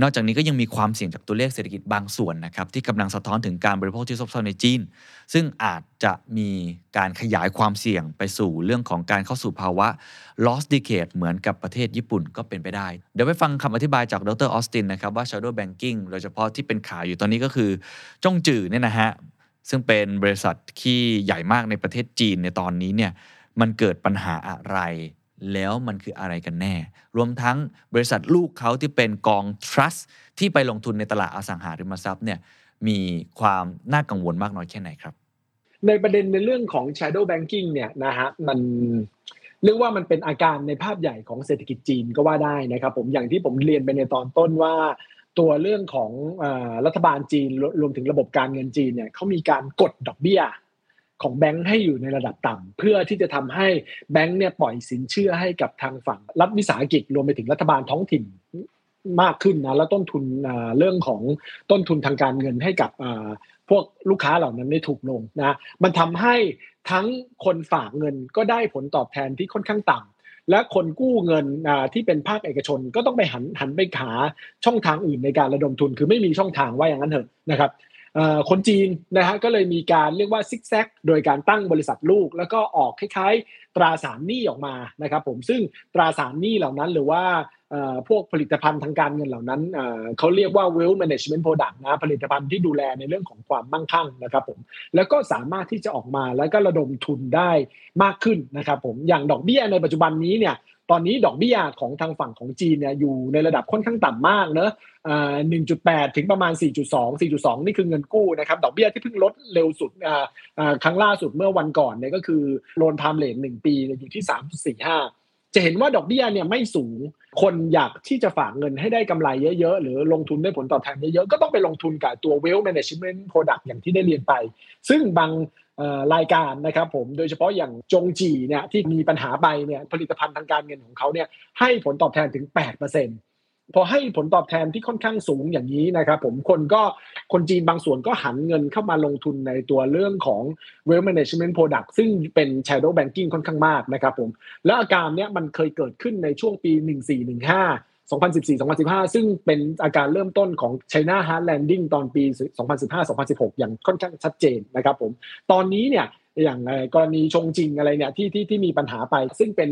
นอกจากนี้ก็ยังมีความเสี่ยงจากตัวเลขเศรษฐกิจบางส่วนนะครับที่กำลังสะท้อนถึงการบริโภคที่ซบเซาในจีน ซึ่งอาจจะมีการขยายความเสี่ยงไปสู่เรื่องของการเข้าสู่ภาวะ lost decade เหมือนกับประเทศญี่ปุ่นก็เป็นไปได้ เดี๋ยวไปฟังคำอธิบายจากดรออสตินนะครับว่า shadow banking โดยเฉพาะที่เป็นข่าวอยู่ตอนนี้ก็คือจ้องจื่อเนี่ยนะฮะซึ่งเป็นบริษัทที่ใหญ่มากในประเทศจีนในตอนนี้เนี่ยมันเกิดปัญหาอะไร แล้วมันคืออะไรกันแน่ รวมทั้งบริษัทลูกเขาที่เป็นกอง trust ที่ไปลงทุนในตลาดอสังหาริมทรัพย์เนี่ยมีความน่ากังวลมากน้อยแค่ไหนครับ ในประเด็นในเรื่องของ shadow banking เนี่ยนะฮะมันเรียกว่ามันเป็นอาการในภาพใหญ่ของเศรษฐกิจจีนก็ว่าได้นะครับผมอย่างที่ผมเรียนไปในตอนต้นว่า ตัวเรื่องของอรัฐบาลจีนรวรวมถึงระบบการเงินจีนเนี่ยเขามีการกดดอกเบี้ย ของแบงค์ให้อยู่ในระดับต่ำเพื่อที่จะทำให้แบงค์เนี่ยปล่อยสินเชื่อให้กับทางฝั่งรัฐวิสาหกิจรวมไปถึงรัฐบาลท้องถิ่นมากขึ้นนะแล้วต้นทุนเรื่องของต้นทุนทางการเงินให้กับพวกลูกค้าเหล่านั้นได้ถูกลงนะมันทำให้ทั้งคนฝากเงินก็ได้ผลตอบแทนที่ค่อนข้างต่ำและคนกู้เงินที่เป็นภาคเอกชนก็ต้องไปหันหันไปหาช่องทางอื่นในการระดมทุน คือไม่มีช่องทางว่าอย่างนั้นเถอะนะครับ คนจีนนะฮะก็เลยมีการเรียกว่าซิกแซกโดยการตั้งบริษัทลูก แล้วก็ออกคล้ายๆ ตราสารหนี้ออกมานะครับผมซึ่งตราสารหนี้เหล่านั้นหรือว่าพวกผลิตภัณฑ์ทางการเงินเหล่านั้นเขาเรียกว่า wealth management product นะผลิตภัณฑ์ที่ดูแลในเรื่องของความมั่งคั่งนะครับผมแล้วก็สามารถที่จะออกมาแล้วก็ระดมทุนได้มากขึ้นนะครับผมอย่างดอกเบี้ยในปัจจุบันนี้เนี่ย ตอนนี้ดอกเบี้ยของทางฝั่งของจีนเนี่ยอยู่ในระดับค่อนข้างต่ำมากเนอะอ่า1.8ถึงประมาณ 4.2 4.2 นี่คือเงินกู้นะครับดอกเบี้ยที่เพิ่งลดเร็วสุดครั้งล่าสุดเมื่อวันก่อนเนี่ยก็คือโลนไทม์เลทหนึ่งปีเนี่ยอยู่ที่ 3.45จะเห็นว่าดอกเบี้ยเนี่ยไม่สูง คนอยากที่จะฝากเงินให้ได้กำไรเยอะๆ หรือลงทุนได้ผลตอบแทนเยอะๆ ก็ต้องไปลงทุนกับตัว wealth management product อย่างที่ได้เรียนไป ซึ่งบาง รายการนะครับผมโดยเฉพาะอย่างจงจีเนี่ยที่มีปัญหาไปเนี่ยผลิตภัณฑ์ทางการเงินของเขาเนี่ยให้ผลตอบแทนถึง 8%พอให้ผลตอบแทนที่ค่อนข้างสูงอย่างนี้นะครับผมคนก็คนจีนบางส่วนก็หันเงินเข้ามาลงทุนในตัวเรื่องของ wealth management product ซึ่งเป็น shadow banking ค่อนข้างมากนะครับผมแล้วอาการเนี้ยมันเคยเกิดขึ้นในช่วงปี 1415 2014-2015 ซึ่งเป็นอาการเริ่มต้นของ China Hard Landing ตอนปี 2015-2016 อย่างค่อนข้างชัดเจนนะครับผม ตอนนี้เนี่ยอย่างกรณีชงจริงอะไรเนี่ยที่ที่ที่มีปัญหาไป ซึ่งเป็น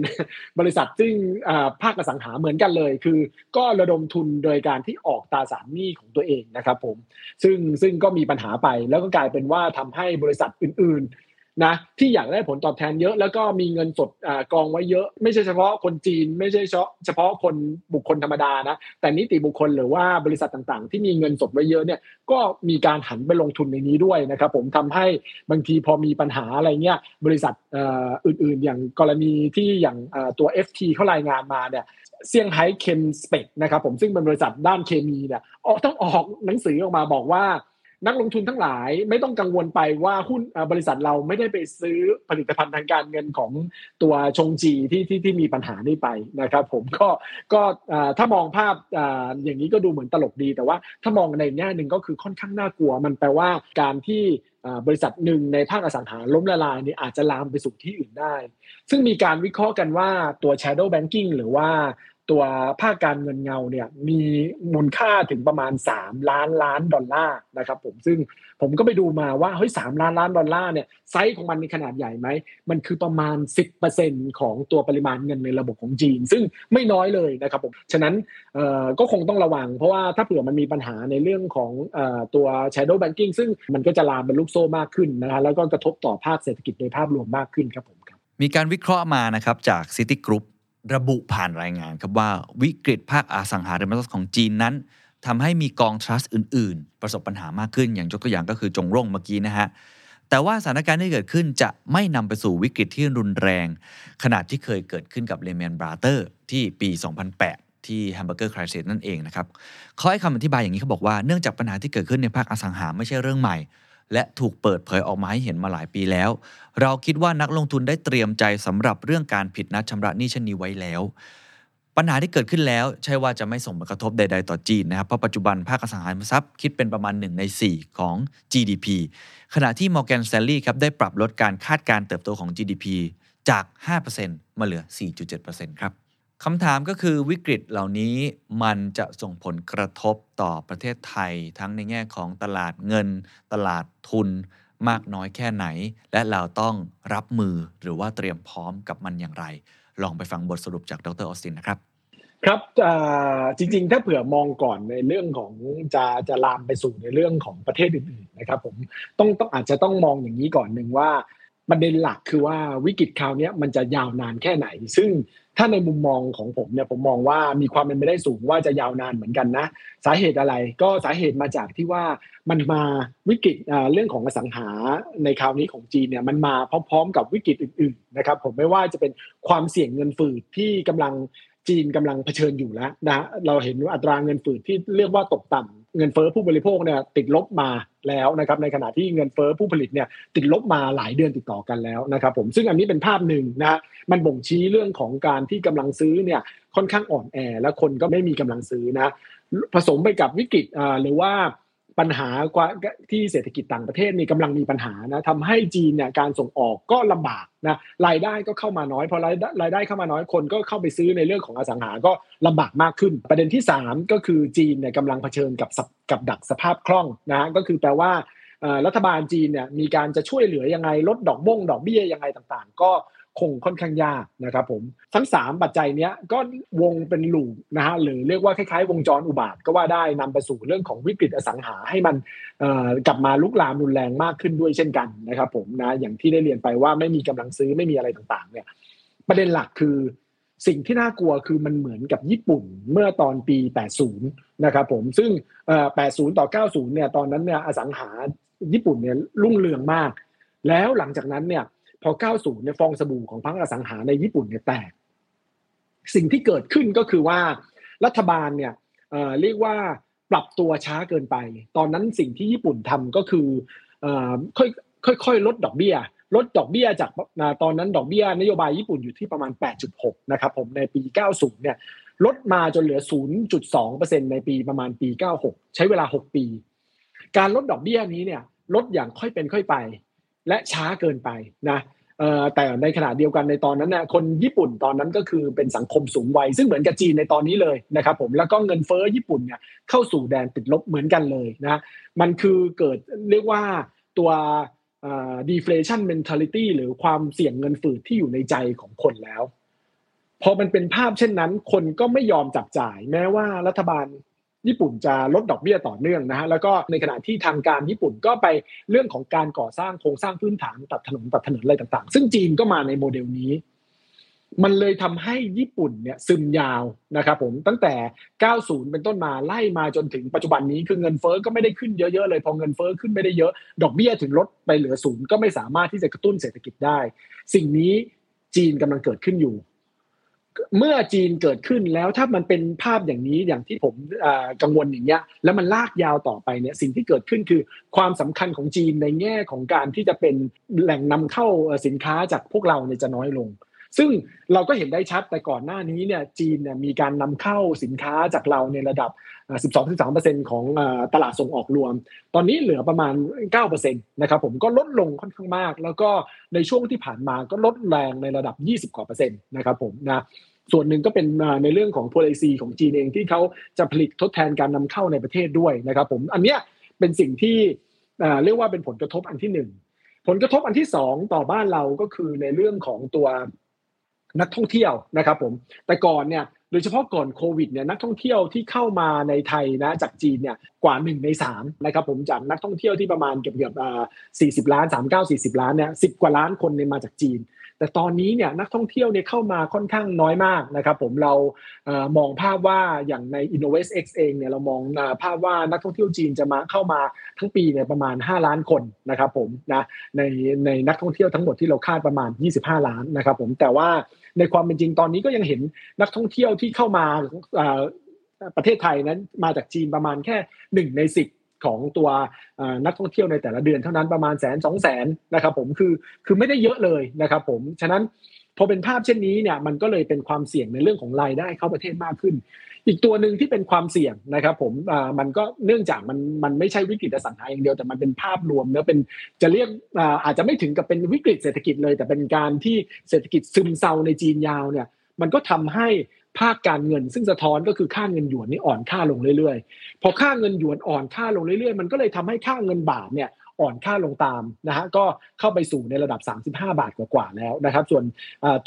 บริษัทซึ่งอ่าภาคอสังหาเหมือนกันเลย คือก็ระดมทุนโดยการที่ออกตราสารหนี้ของตัวเองนะครับผมซึ่งซึ่งก็มีปัญหาไปแล้วก็กลายเป็นว่าทำให้บริษัทอื่น นะที่อยากได้ผลตอบแทนเยอะแล้วก็มีเงินสดอกองไว้เยอะ ไม่ใช่เฉพาะคนจีน ไม่ใช่เฉพาะคนบุคคลธรรมดานะแต่นิติบุคคลหรือว่าบริษัทต่างๆ ที่มีเงินสดไว้เยอะเนี่ยก็มีการหันไปลงทุนในนี้ด้วยนะครับผมทำให้บางทีพอมีปัญหาอะไรเงี้ยบริษัทอ,อื่นๆ อย่างกรณีที่อย่างเอ่อตัว FT เขารายงานมาเนี่ยเซี่ยงไฮ้เคมสเปกนะครับผมซึ่งเป็นบริษัทด้านเคมีเนี่ยออกต้องออกหนังสือออกมาบอกว่า นักลงทุนทั้งหลายไม่ต้องกังวลไปว่าหุ้นบริษัทเราไม่ได้ไปซื้อผลิตภัณฑ์ทางการเงินของตัวชงจีที่ที่ที่มีปัญหานี้ไปนะครับ ผมก็ก็ถ้ามองภาพอย่างนี้ก็ดูเหมือนตลกดี แต่ว่าถ้ามองในแง่หนึ่งก็คือค่อนข้างน่ากลัว มันแปลว่าการที่บริษัทหนึ่งในภาคอสังหาล้มละลายนี่อาจจะลามไปสู่ที่อื่นได้ ซึ่งมีการวิเคราะห์กันว่าตัว shadow banking หรือว่า ตัวภาคการเงินเงาเนี่ยมีมูลค่าถึงประมาณ 3 ล้านล้านดอลลาร์นะครับผมซึ่งผมก็ไปดูมาว่าเฮ้ยสล้านล้านดอลลาร์เนี่ยไซส์ของมันมีขนาดใหญ่ไหม มันคือประมาณ 10%ของตัวปริมาณเงินในระบบของจีน ซึ่งไม่น้อยเลยนะครับผมฉะนั้นก็คงต้องระวัง เพราะว่าถ้าเผื่อมันมีปัญหาในเรื่องของอตัว shadow banking ซึ่งมันก็จะลามเป็นลูกโซ่มากขึ้นนะฮะแล้วก็กระทบต่อภาคเศรษฐกิจโดยภาพรวมมากขึ้นครับผมครับมีการวิเคราะห์มานะครับจาก City Group ระบุผ่านรายงานครับว่าวิกฤตภาคอสังหาริมทรัพย์ของจีนนั้นทำให้มีกองทรัสต์อื่น ๆ ประสบปัญหามากขึ้นอย่างยกตัวอย่างก็คือจงหรงเมื่อกี้นะฮะแต่ว่าสถานการณ์ที่เกิดขึ้นจะไม่นำไปสู่วิกฤตที่รุนแรง ขนาดที่เคยเกิดขึ้นกับ Lehman Brothers ที่ปี 2008ที่ hamburger crisis นั่นเองนะครับเขาให้คำอธิบายอย่างนี้เขาบอกว่าเนื่องจากปัญหาที่เกิดขึ้นในภาคอสังหาไม่ใช่เรื่องใหม่ และถูกเปิดเผยออกมาให้เห็นมาหลายปีแล้ว เราคิดว่านักลงทุนได้เตรียมใจสำหรับเรื่องการผิดนัดชำระหนี้เช่นนี้ไว้แล้ว ปัญหาที่เกิดขึ้นแล้วใช่ว่าจะไม่ส่งผลกระทบใด ๆ ต่อจีนนะครับเพราะปัจจุบันภาคอสังหาริมทรัพย์คิดเป็นประมาณ 1 ใน 4 ของ GDP ขณะที่ Morgan Stanley ครับได้ปรับลดการคาดการเติบโตของ GDP จาก 5%มาเหลือ 4.7%ครับ คำถามก็คือวิกฤตเหล่านี้มันจะส่งผลกระทบต่อประเทศไทย ทั้งในแง่ของตลาดเงิน ตลาดทุนมากน้อยแค่ไหน และเราต้องรับมือหรือว่าเตรียมพร้อมกับมันอย่างไร ลองไปฟังบทสรุปจากดรออสตินนะครับ ครับจริงๆ ถ้าเผื่อมองก่อนในเรื่องของจะจะลามไปสู่ในเรื่องของประเทศอื่นๆนะครับผมต้องต้องอาจจะต้องมองอย่างนี้ก่อนหนึ่งว่าประเด็นหลักคือว่าวิกฤตคราวนี้มันจะยาวนานแค่ไหน ซึ่ง ถ้าในมุมมองของผมเนี่ยผมมองว่ามีความเป็นไปได้สูงว่าจะยาวนานเหมือนกันนะ สาเหตุอะไรก็สาเหตุมาจากที่ว่ามันมาวิกฤตเรื่องของอสังหาในคราวนี้ของจีนเนี่ยมันมาพร้อมๆ กับวิกฤตอื่นๆนะครับผมไม่ว่าจะเป็นความเสี่ยงเงินฝืดที่กำลังจีนกำลังเผชิญอยู่แล้วนะเราเห็นอัตราเงินฝืดที่เรียกว่าตกต่ำ เงินเฟ้อผู้บริโภคเนี่ยติดลบมาแล้วนะครับในขณะที่เงินเฟ้อผู้ผลิตเนี่ยติดลบมาหลายเดือนติดต่อกันแล้วนะครับผมซึ่งอันนี้เป็นภาพหนึ่งนะมันบ่งชี้เรื่องของการที่กำลังซื้อเนี่ยค่อนข้างอ่อนแอ และคนก็ไม่มีกำลังซื้อนะผสมไปกับวิกฤตหรือว่า ปัญหากว่าที่เศรษฐกิจต่างประเทศนี่กำลังมีปัญหานะทำให้จีนเนี่ยการส่งออกก็ลำบากนะรายได้ก็เข้ามาน้อยพอรายได้รายได้เข้ามาน้อยคนก็เข้าไปซื้อในเรื่องของอสังหาก็ลำบากมากขึ้น ประเด็นที่ 3 ก็คือจีนเนี่ยกำลังเผชิญกับกับดักสภาพคล่องนะก็คือแปลว่ารัฐบาลจีนเนี่ยมีการจะช่วยเหลือยังไงลดดอกบ้งดอกเบี้ยยังไงต่างๆ ก็ คงค่อนข้างยากนะครับผมทั้ง 3 ปัจจัยเนี้ยก็วงเป็นลูปนะฮะหรือเรียกว่าคล้ายๆ วงจรอุบาทก็ว่าได้นำไปสู่เรื่องของวิกฤตอสังหาให้มันกลับมาลุกลามรุนแรงมากขึ้นด้วยเช่นกันนะครับผมนะอย่างที่ได้เรียนไปว่าไม่มีกำลังซื้อไม่มีอะไรต่างๆเนี่ยประเด็นหลักคือสิ่งที่น่ากลัวคือมันเหมือนกับญี่ปุ่นเมื่อตอนปี 80 นะครับผมซึ่ง 80 ต่อ 90 เนี่ยตอนนั้นเนี่ยอสังหาญี่ปุ่นเนี่ยรุ่งเรืองมาก แล้วหลังจากนั้นเนี่ย พอ 90 เนี่ยฟองสบู่ของพังอสังหาในญี่ปุ่นเนี่ยแตก สิ่งที่เกิดขึ้นก็คือว่ารัฐบาลเนี่ยเเรียกว่าปรับตัวช้าเกินไป ตอนนั้นสิ่งที่ญี่ปุ่นทำก็คือค่อยค่อยๆลดดอกเบี้ย ลดดอกเบี้ยจากตอนนั้นดอกเบี้ยนโยบายญี่ปุ่นอยู่ที่ประมาณ 8.6 นะครับผมในปี 90 เนี่ยลดมาจนเหลือ 0.2%ในปีประมาณปี 96 ใช้เวลา 6 ปี การลดดอกเบี้ยนี้เนี่ยลดอย่างค่อยเป็นค่อยไป และช้าเกินไปนะแต่ในขณะเดียวกันในตอนนั้นนะคนญี่ปุ่นตอนนั้นก็คือเป็นสังคมสูงวัย ซึ่งเหมือนกับจีนในตอนนี้เลยนะครับผมแล้วก็เงินเฟ้อญี่ปุ่นเนี่ยเข้าสู่แดนติดลบเหมือนกันเลยนะมันคือเกิดเรียกว่าตัวเอ่อ deflation mentality หรือความเสี่ยงเงินฝืดที่อยู่ในใจของคนแล้ว พอมันเป็นภาพเช่นนั้น คนก็ไม่ยอมจับจ่าย แม้ว่ารัฐบาล ญี่ปุ่นจะลดดอกเบี้ยต่อเนื่องนะฮะแล้วก็ในขณะที่ทางการญี่ปุ่นก็ไปเรื่องของการก่อสร้างโครงสร้างพื้นฐานตัดถนนตัดถนนอะไรต่าง ๆ ซึ่งจีนก็มาในโมเดลนี้ มันเลยทำให้ญี่ปุ่นเนี่ยซึมยาวนะครับผมตั้งแต่ 90 เป็นต้นมาไล่มาจนถึงปัจจุบันนี้คือเงินเฟ้อก็ไม่ได้ขึ้นเยอะๆเลย พอเงินเฟ้อขึ้นไม่ได้เยอะ ดอกเบี้ยถึงลดไปเหลือศูนย์ก็ไม่สามารถที่จะกระตุ้นเศรษฐกิจได้ สิ่งนี้จีนกำลังเกิดขึ้นอยู่ เมื่อจีนเกิดขึ้นแล้วถ้ามันเป็นภาพอย่างนี้อย่างที่ผมกังวลอย่างเงี้ยแล้วมันลากยาวต่อไปเนี่ยสิ่งที่เกิดขึ้นคือความสำคัญของจีนในแง่ของการที่จะเป็นแหล่งนำเข้าสินค้าจากพวกเราเนี่ยจะน้อยลง ซึ่งเราก็เห็นได้ชัดแต่ก่อนหน้านี้เนี่ยจีนเนี่ยมีการนำเข้าสินค้าจากเราในระดับ 12-13%ของตลาดส่งออกรวม ตอนนี้เหลือประมาณ 9%นะครับผมก็ลดลงค่อนข้างมาก แล้วก็ในช่วงที่ผ่านมาก็ลดแรงในระดับ 20กว่าเปอร์เซ็นต์นะครับผมนะส่วนหนึ่งก็เป็นในเรื่องของ policy ของจีนเองที่เขาจะผลิตทดแทนการนำเข้าในประเทศด้วยนะครับผมอันเนี้ยเป็นสิ่งที่เรียกว่าเป็นผลกระทบอันที่หนึ่งผลกระทบอันที่สองต่อบ้านเราก็คือในเรื่องของตัว นักท่องเที่ยวนะครับผมแต่ก่อนเนี่ยโดยเฉพาะก่อนโควิดเนี่ยนักท่องเที่ยวที่เข้ามาในไทยนะจากจีนเนี่ยกว่า 1 ใน3นะครับผมจากนักท่องเที่ยวที่ประมาณเกือบเกือบสี่สิบล้านสามเก้าสี่สิบล้านเนี่ยสิบกว่าล้านคนเนี่ยมาจากจีน แต่ตอนนี้เนี่ยนักท่องเที่ยวเนี่ยเข้ามาค่อนข้างน้อยมากนะครับผมเรามองภาพว่าอย่างใน Innovate X เองเนี่ยเรามองภาพว่านักท่องเที่ยวจีนจะมาเข้ามาทั้งปีเนี่ยประมาณ 5 ล้านคนนะครับผมนะในในนักท่องเที่ยวทั้งหมดที่เราคาดประมาณ 25 ล้านนะครับผมแต่ว่าในความเป็นจริงตอนนี้ก็ยังเห็นนักท่องเที่ยวที่เข้ามาอ่าประเทศไทยนั้นมาจากจีนประมาณแค่หนึ่งในสิบ ของตัวนักท่องเที่ยวในแต่ละเดือนเท่านั้นประมาณแสนสองแสนนะครับผมคือคือไม่ได้เยอะเลยนะครับผมฉะนั้นพอเป็นภาพเช่นนี้เนี่ยมันก็เลยเป็นความเสี่ยงในเรื่องของรายได้เข้าประเทศมากขึ้น อีกตัวหนึ่งที่เป็นความเสี่ยงนะครับผมมันก็เนื่องจากมันมันไม่ใช่วิกฤตสังหาอย่างเดียวแต่มันเป็นภาพรวมเนื้อะเป็นจะเรียกอาอาจจะไม่ถึงกับเป็นวิกฤตเศรษฐกิจเลย แต่เป็นการที่เศรษฐกิจซึมเซาในจีนยาวเนี่ยมันก็ทำให้ ภาคการเงิน ซึ่งสะท้อนก็คือค่าเงินหยวนนี่อ่อนค่าลงเรื่อยๆ พอค่าเงินหยวนอ่อนค่าลงเรื่อยๆ มันก็เลยทำให้ค่าเงินบาทเนี่ยอ่อนค่าลงตามนะฮะก็เข้าไปสู่ในระดับ 35 บาทกว่าๆแล้วนะครับ ส่วน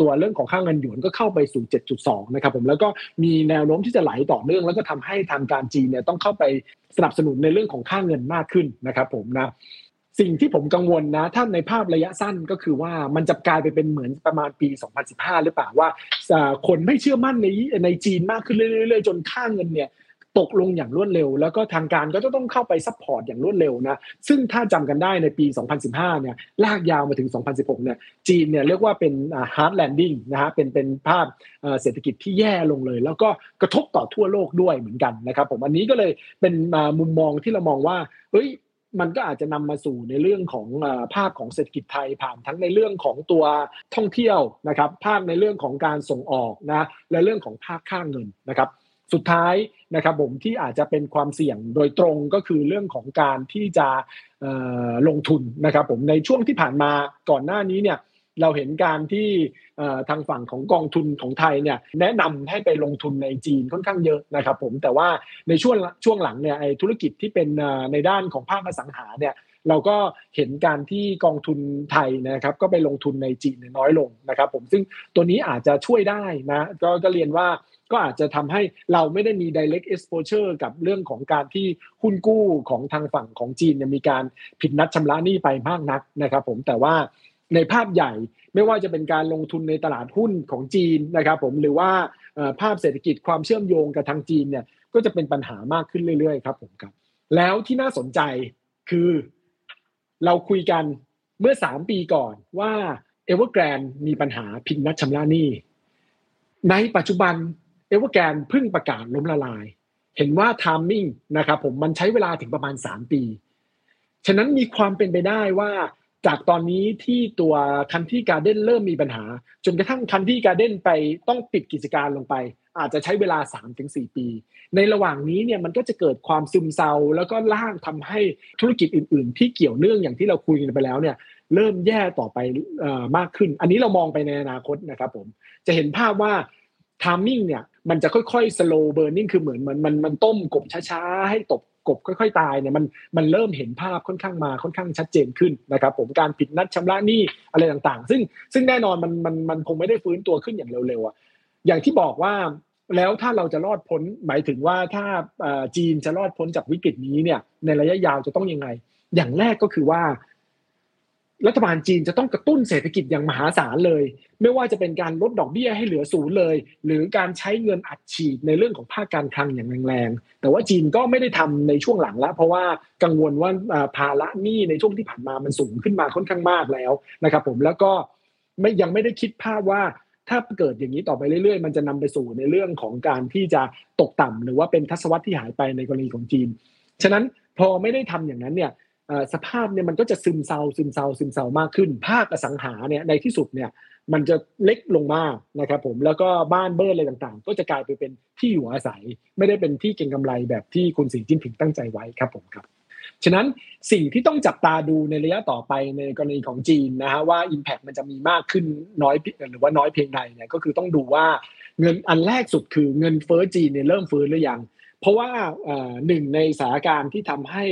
ตัวเรื่องของค่าเงินหยวนก็เข้าไปสู่ 7.2 นะครับผมแล้วก็มีแนวโน้มที่จะไหลต่อเนื่อง แล้วก็ทำให้ทางการจีนเนี่ยต้องเข้าไปสนับสนุนในเรื่องของค่าเงินมากขึ้นนะครับผมนะ สิ่งที่ผมกังวลนะ ถ้าในภาพระยะสั้นก็คือว่ามันจะกลายไปเป็นเหมือนประมาณปี 2015 หรือเปล่าว่าคนไม่เชื่อมั่นในในจีนมากขึ้นเรื่อยๆจนค่าเงินเนี่ยตกลงอย่างรวดเร็ว แล้วก็ทางการก็จะต้องเข้าไป support อย่างรวดเร็วนะซึ่งถ้าจำกันได้ในปี 2015 เนี่ยลากยาวมาถึง 2016 เนี่ยจีนเนี่ยเรียกว่าเป็น hard landing นะฮะเป็นเป็นภาพเศรษฐกิจที่แย่ลงเลย แล้วก็กระทบต่อทั่วโลกด้วยเหมือนกันนะครับผมอันนี้ก็เลยเป็นมุมมองที่เรามองว่าเฮ้ย มันก็อาจจะนำมาสู่ในเรื่องของภาพของเศรษฐกิจไทยผ่านทั้งในเรื่องของตัวท่องเที่ยวนะครับภาพในเรื่องของการส่งออกนะและเรื่องของภาคค่าเงินนะครับสุดท้ายนะครับผมที่อาจจะเป็นความเสี่ยงโดยตรงก็คือเรื่องของการที่จะลงทุนนะครับผมในช่วงที่ผ่านมาก่อนหน้านี้เนี่ย เราเห็นการที่ทางฝั่งของกองทุนของไทยเนี่ยแนะนำให้ไปลงทุนในจีนค่อนข้างเยอะนะครับผมแต่ว่าในช่วงช่วงหลังเนี่ยไอ้ธุรกิจที่เป็นในด้านของภาคอสังหาเนี่ยเราก็เห็นการที่กองทุนไทยนะครับ ก็ไปลงทุนในจีนน้อยลงนะครับผมซึ่งตัวนี้อาจจะช่วยได้นะก็ก็เรียนว่าก็อาจจะทำให้เราไม่ได้มี direct exposure กับเรื่องของการที่หุ้นกู้ของทางฝั่งของจีนมีการผิดนัดชำระหนี้ไปมากนักนะครับผมแต่ว่า ในภาพใหญ่ไม่ว่าจะเป็นการลงทุนในตลาดหุ้นของจีนนะครับผมหรือว่าภาพเศรษฐกิจความเชื่อมโยงกับทางจีนเนี่ยก็จะเป็นปัญหามากขึ้นเรื่อยๆครับผมครับ แล้วที่น่าสนใจคือเราคุยกันเมื่อสามปีก่อนว่าเอเวอร์แกรนมีปัญหาผิดนัดชำระหนี้ ในปัจจุบันเอเวอร์แกรนเพิ่งประกาศล้มละลาย เห็นว่า timing นะครับผมมันใช้เวลาถึงประมาณ 3 ปี ฉะนั้นมีความเป็นไปได้ว่า จากตอนนี้ที่ตัวคันที่การเด้นเริ่มมีปัญหา จนกระทั่งคันที่การเด้นไปต้องปิดกิจการลงไป อาจจะใช้เวลา 3-4 ปี ในระหว่างนี้เนี่ยมันก็จะเกิดความซึมเซาแล้วก็ล่างทำให้ธุรกิจอื่น ๆ ที่เกี่ยวเนื่องอย่างที่เราคุยกันไปแล้วเนี่ยเริ่มแย่ต่อไปมากขึ้น อันนี้เรามองไปในอนาคตนะครับผมจะเห็นภาพว่าทามมิ่งเนี่ยมันจะค่อยๆ slow burning คือเหมือนมันมันมันต้มกบช้าๆ ให้ตบ กบค่อยๆ ตายเนี่ยมันมันเริ่มเห็นภาพค่อนข้างมาค่อนข้างชัดเจนขึ้นนะครับผมการผิดนัดชำระหนี้อะไรต่างๆ ซึ่งซึ่งแน่นอนมันมันมันคงไม่ได้ฟื้นตัวขึ้นอย่างเร็วๆอะอย่างที่บอกว่าแล้วถ้าเราจะรอดพ้นหมายถึงว่าถ้าจีนจะรอดพ้นจากวิกฤตนี้เนี่ยในระยะยาวจะต้องยังไง อย่างแรกก็คือว่า รัฐบาลจีนจะต้องกระตุ้นเศรษฐกิจอย่างมหาศาลเลย ไม่ว่าจะเป็นการลดดอกเบี้ยให้เหลือศูนย์เลย หรือการใช้เงินอัดฉีดในเรื่องของภาคการคลังอย่างแรงๆแต่ว่าจีนก็ไม่ได้ทำในช่วงหลังแล้ว เพราะว่ากังวลว่าภาระหนี้ในช่วงที่ผ่านมามันสูงขึ้นมาค่อนข้างมากแล้วนะครับ ผมแล้วก็ไม่ยังไม่ได้คิดภาพว่าถ้าเกิดอย่างนี้ต่อไปเรื่อยๆ มันจะนำไปสู่ในเรื่องของการที่จะตกต่ำหรือว่าเป็นทศวรรษที่หายไปในกรณีของจีน ฉะนั้นพอไม่ได้ทำอย่างนั้นเนี่ย สภาพเนี่ยมันก็จะซึมเซาซึมเซาซึมเซามากขึ้น ภาคอสังหาเนี่ยในที่สุดเนี่ยมันจะเล็กลงมากนะครับผมแล้วก็บ้านเบิร์อะไรต่างๆ ก็จะกลายไปเป็นที่อยู่อาศัย ไม่ได้เป็นที่เก็งกำไรแบบที่คุณสิงจิ้นผิงตั้งใจไว้ครับผมครับฉะนั้นสิ่งที่ต้องจับตาดูในระยะต่อไปในกรณีของจีนนะฮะว่า Impact มันจะมีมากขึ้นน้อยหรือว่าน้อยเพียงใดเนี่ยก็คือต้องดูว่าเงินอันแรกสุดคือเงินเฟ้อจีนเนี่ยเริ่มฟื้นหรือยัง เพราะว่าหนึ่งในสถานการณ์ที่ทำให้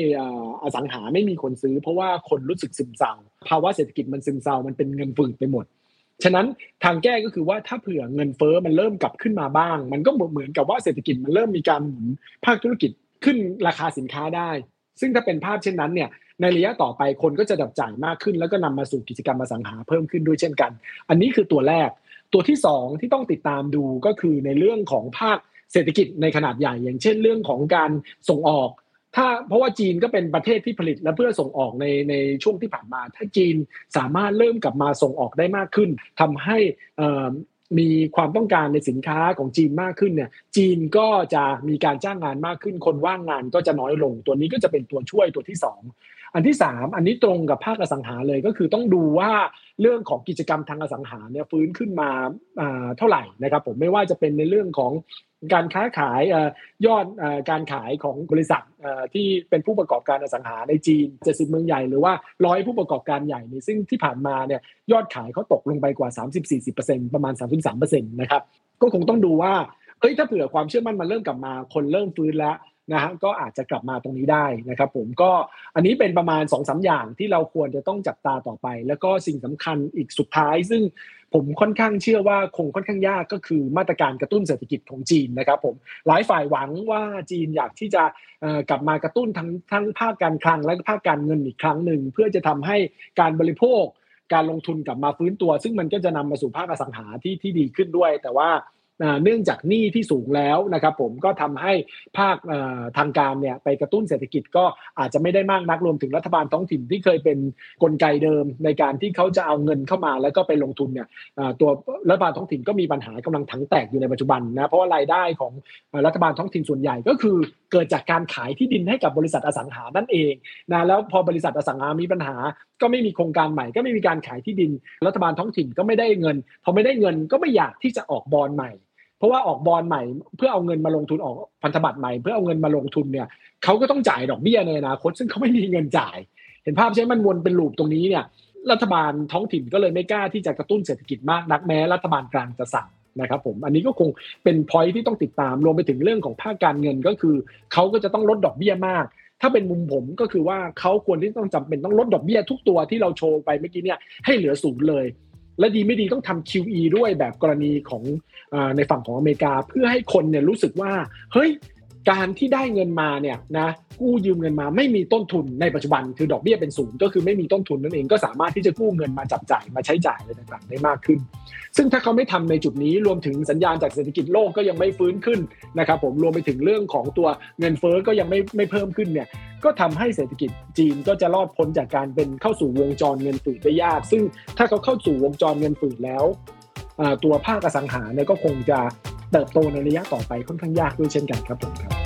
อสังหาไม่มีคนซื้อ เพราะว่าคนรู้สึกซึมเศร้าภาวะเศรษฐกิจมันซึมเศร้ามันเป็นเงินฝืดไปหมด ฉะนั้นทางแก้ก็คือว่าถ้าเผื่อเงินเฟ้อมันเริ่มกลับขึ้นมาบ้าง มันก็เหมือนกับว่าเศรษฐกิจมันเริ่มมีการหมุนภาคธุรกิจขึ้นราคาสินค้าได้ ซึ่งถ้าเป็นภาพเช่นนั้นเนี่ยในระยะต่อไปคนก็จะดับจ่ายมากขึ้น แล้วก็นำมาสู่กิจกรรมอสังหาเพิ่มขึ้นด้วยเช่นกัน อันนี้คือตัวแรก ตัวที่2ที่ต้องติดตามดูก็คือในเรื่องของภาค เศรษฐกิจในขนาดใหญ่ อย่างเช่นเรื่องของการส่งออก ถ้าเพราะว่าจีนก็เป็นประเทศที่ผลิตและเพื่อส่งออกในในช่วงที่ผ่านมา ถ้าจีนสามารถเริ่มกลับมาส่งออกได้มากขึ้นทำให้มีความต้องการในสินค้าของจีนมากขึ้นเนี่ย จีนก็จะมีการจ้างงานมากขึ้น คนว่างงานก็จะน้อยลง ตัวนี้ก็จะเป็นตัวช่วยตัวที่ 2อันที่ 3 อันนี้ตรงกับภาคอสังหาเลยก็คือต้องดูว่าเรื่องของกิจกรรมทางอสังหาเนี่ยฟื้นขึ้นมาเท่าไหร่นะครับผมไม่ว่าจะเป็นในเรื่องของการค้าขายยอดการขายของบริษัทที่เป็นผู้ประกอบการอสังหาในจีน 70 เมืองใหญ่หรือว่าร้อยผู้ประกอบการใหญ่นี่ซึ่งที่ผ่านมาเนี่ยยอดขายเขาตกลงไปกว่า 30-40%ประมาณ 33%นะครับก็คงต้องดูว่าเอ้ยถ้าเผื่อความเชื่อมั่นมันเริ่มกลับมาคนเริ่มฟื้นแล้ว นะฮะก็อาจจะกลับมาตรงนี้ได้นะครับผมก็อันนี้เป็นประมาณ2อสอย่างที่เราควรจะต้องจับตาต่อไป แล้วก็สิ่งสำคัญอีกสุดท้าย ซึ่งผมค่อนข้างเชื่อว่าคงค่อนข้างยากก็คือมาตรการกระตุ้นเศรษฐกิจของจีนนะครับผมหลายฝ่ายหวังว่าจีนอยากที่จะกลับมากระตุ้นทั้งทั้งภาคการคลังและภาคการเงินอีกครั้งหนึ่งเพื่อจะทำให้การบริโภคการลงทุนกลับมาฟื้นตัว ซึ่งมันก็จะนำมาสู่ภาคอสังหาที่ที่ดีขึ้นด้วย แต่ว่า เนื่องจากหนี้ที่สูงแล้วนะครับผมก็ทำให้ภาคทางการเนี่ยไปกระตุ้นเศรษฐกิจก็อาจจะไม่ได้มากนักรวมถึงรัฐบาลท้องถิ่นที่เคยเป็นนกลไกเดิมในการที่เขาจะเอาเงินเข้ามาแล้วก็ไปลงทุนเนี่ยตัวรัฐบาลท้องถิ่นก็มีปัญหากำลังถังแตกอยู่ในปัจจุบันนะเพราะว่ารายได้ของรัฐบาลท้องถิ่นส่วนใหญ่ก็คือเกิดจากการขายที่ดินให้กับบริษัทอสังหานั่นเองนะแล้วพอบริษัทอสังหามีปัญหา ก็ไม่มีโครงการใหม่ ก็ไม่มีการขายที่ดิน รัฐบาลท้องถิ่นก็ไม่ได้เงินพอไม่ได้เงินก็ไม่อยากที่จะออกบอลใหม่ เพราะว่าออกบอลใหม่ เพื่อเอาเงินมาลงทุนออกพันธบัตรใหม่เพื่อเอาเงินมาลงทุนเนี่ยเขาก็ต้องจ่ายดอกเบี้ยในอนาคตซึ่งเขาไม่มีเงินจ่าย เห็นภาพใช่ไหมมันวนเป็นลูปตรงนี้เนี่ยรัฐบาลท้องถิ่นก็เลยไม่กล้าที่จะกระตุ้นเศรษฐกิจมากนักแม้รัฐบาลกลางจะสั่งนะครับผมอันนี้ก็คงเป็นพอยที่ต้องติดตามรวมไปถึงเรื่องของภาคการเงินก็คือเขาก็จะต้องลดดอกเบี้ยมาก ถ้าเป็นมุมผมก็คือว่าเขาควรที่ต้องจำเป็นต้องลดดอกเบี้ยทุกตัวที่เราโชว์ไปเมื่อกี้เนี่ยให้เหลือศูนย์เลย และดีไม่ดีต้องทำ QE ด้วยแบบกรณีของอในฝั่งของอเมริกา เพื่อให้คนเนี่ยรู้สึกว่าเฮ้ย การที่ได้เงินมาเนี่ยนะกู้ยืมเงินมาไม่มีต้นทุนในปัจจุบันคือดอกเบี้ยเป็นศูนย์ก็คือไม่มีต้นทุนนั่นเองก็สามารถที่จะกู้เงินมาจับจ่ายมาใช้จ่ายอะไรต่างๆได้มากขึ้น ซึ่งถ้าเขาไม่ทำในจุดนี้รวมถึงสัญญาณจากเศรษฐกิจโลกก็ยังไม่ฟื้นขึ้นนะครับผมรวมไปถึงเรื่องของตัวเงินเฟ้อก็ยังไม่ไม่เพิ่มขึ้นเนี่ยก็ทำให้เศรษฐกิจจีนก็จะรอดพ้นจากการเป็นเข้าสู่วงจรเงินฝืดได้ยาก ซึ่งถ้าเขาเข้าสู่วงจรเงินฝืดแล้ว ตัวภาคอสังหาเนี่ยก็คงจะเติบโตในระยะต่อไปค่อนข้างยากด้วยเช่นกันครับผมครับ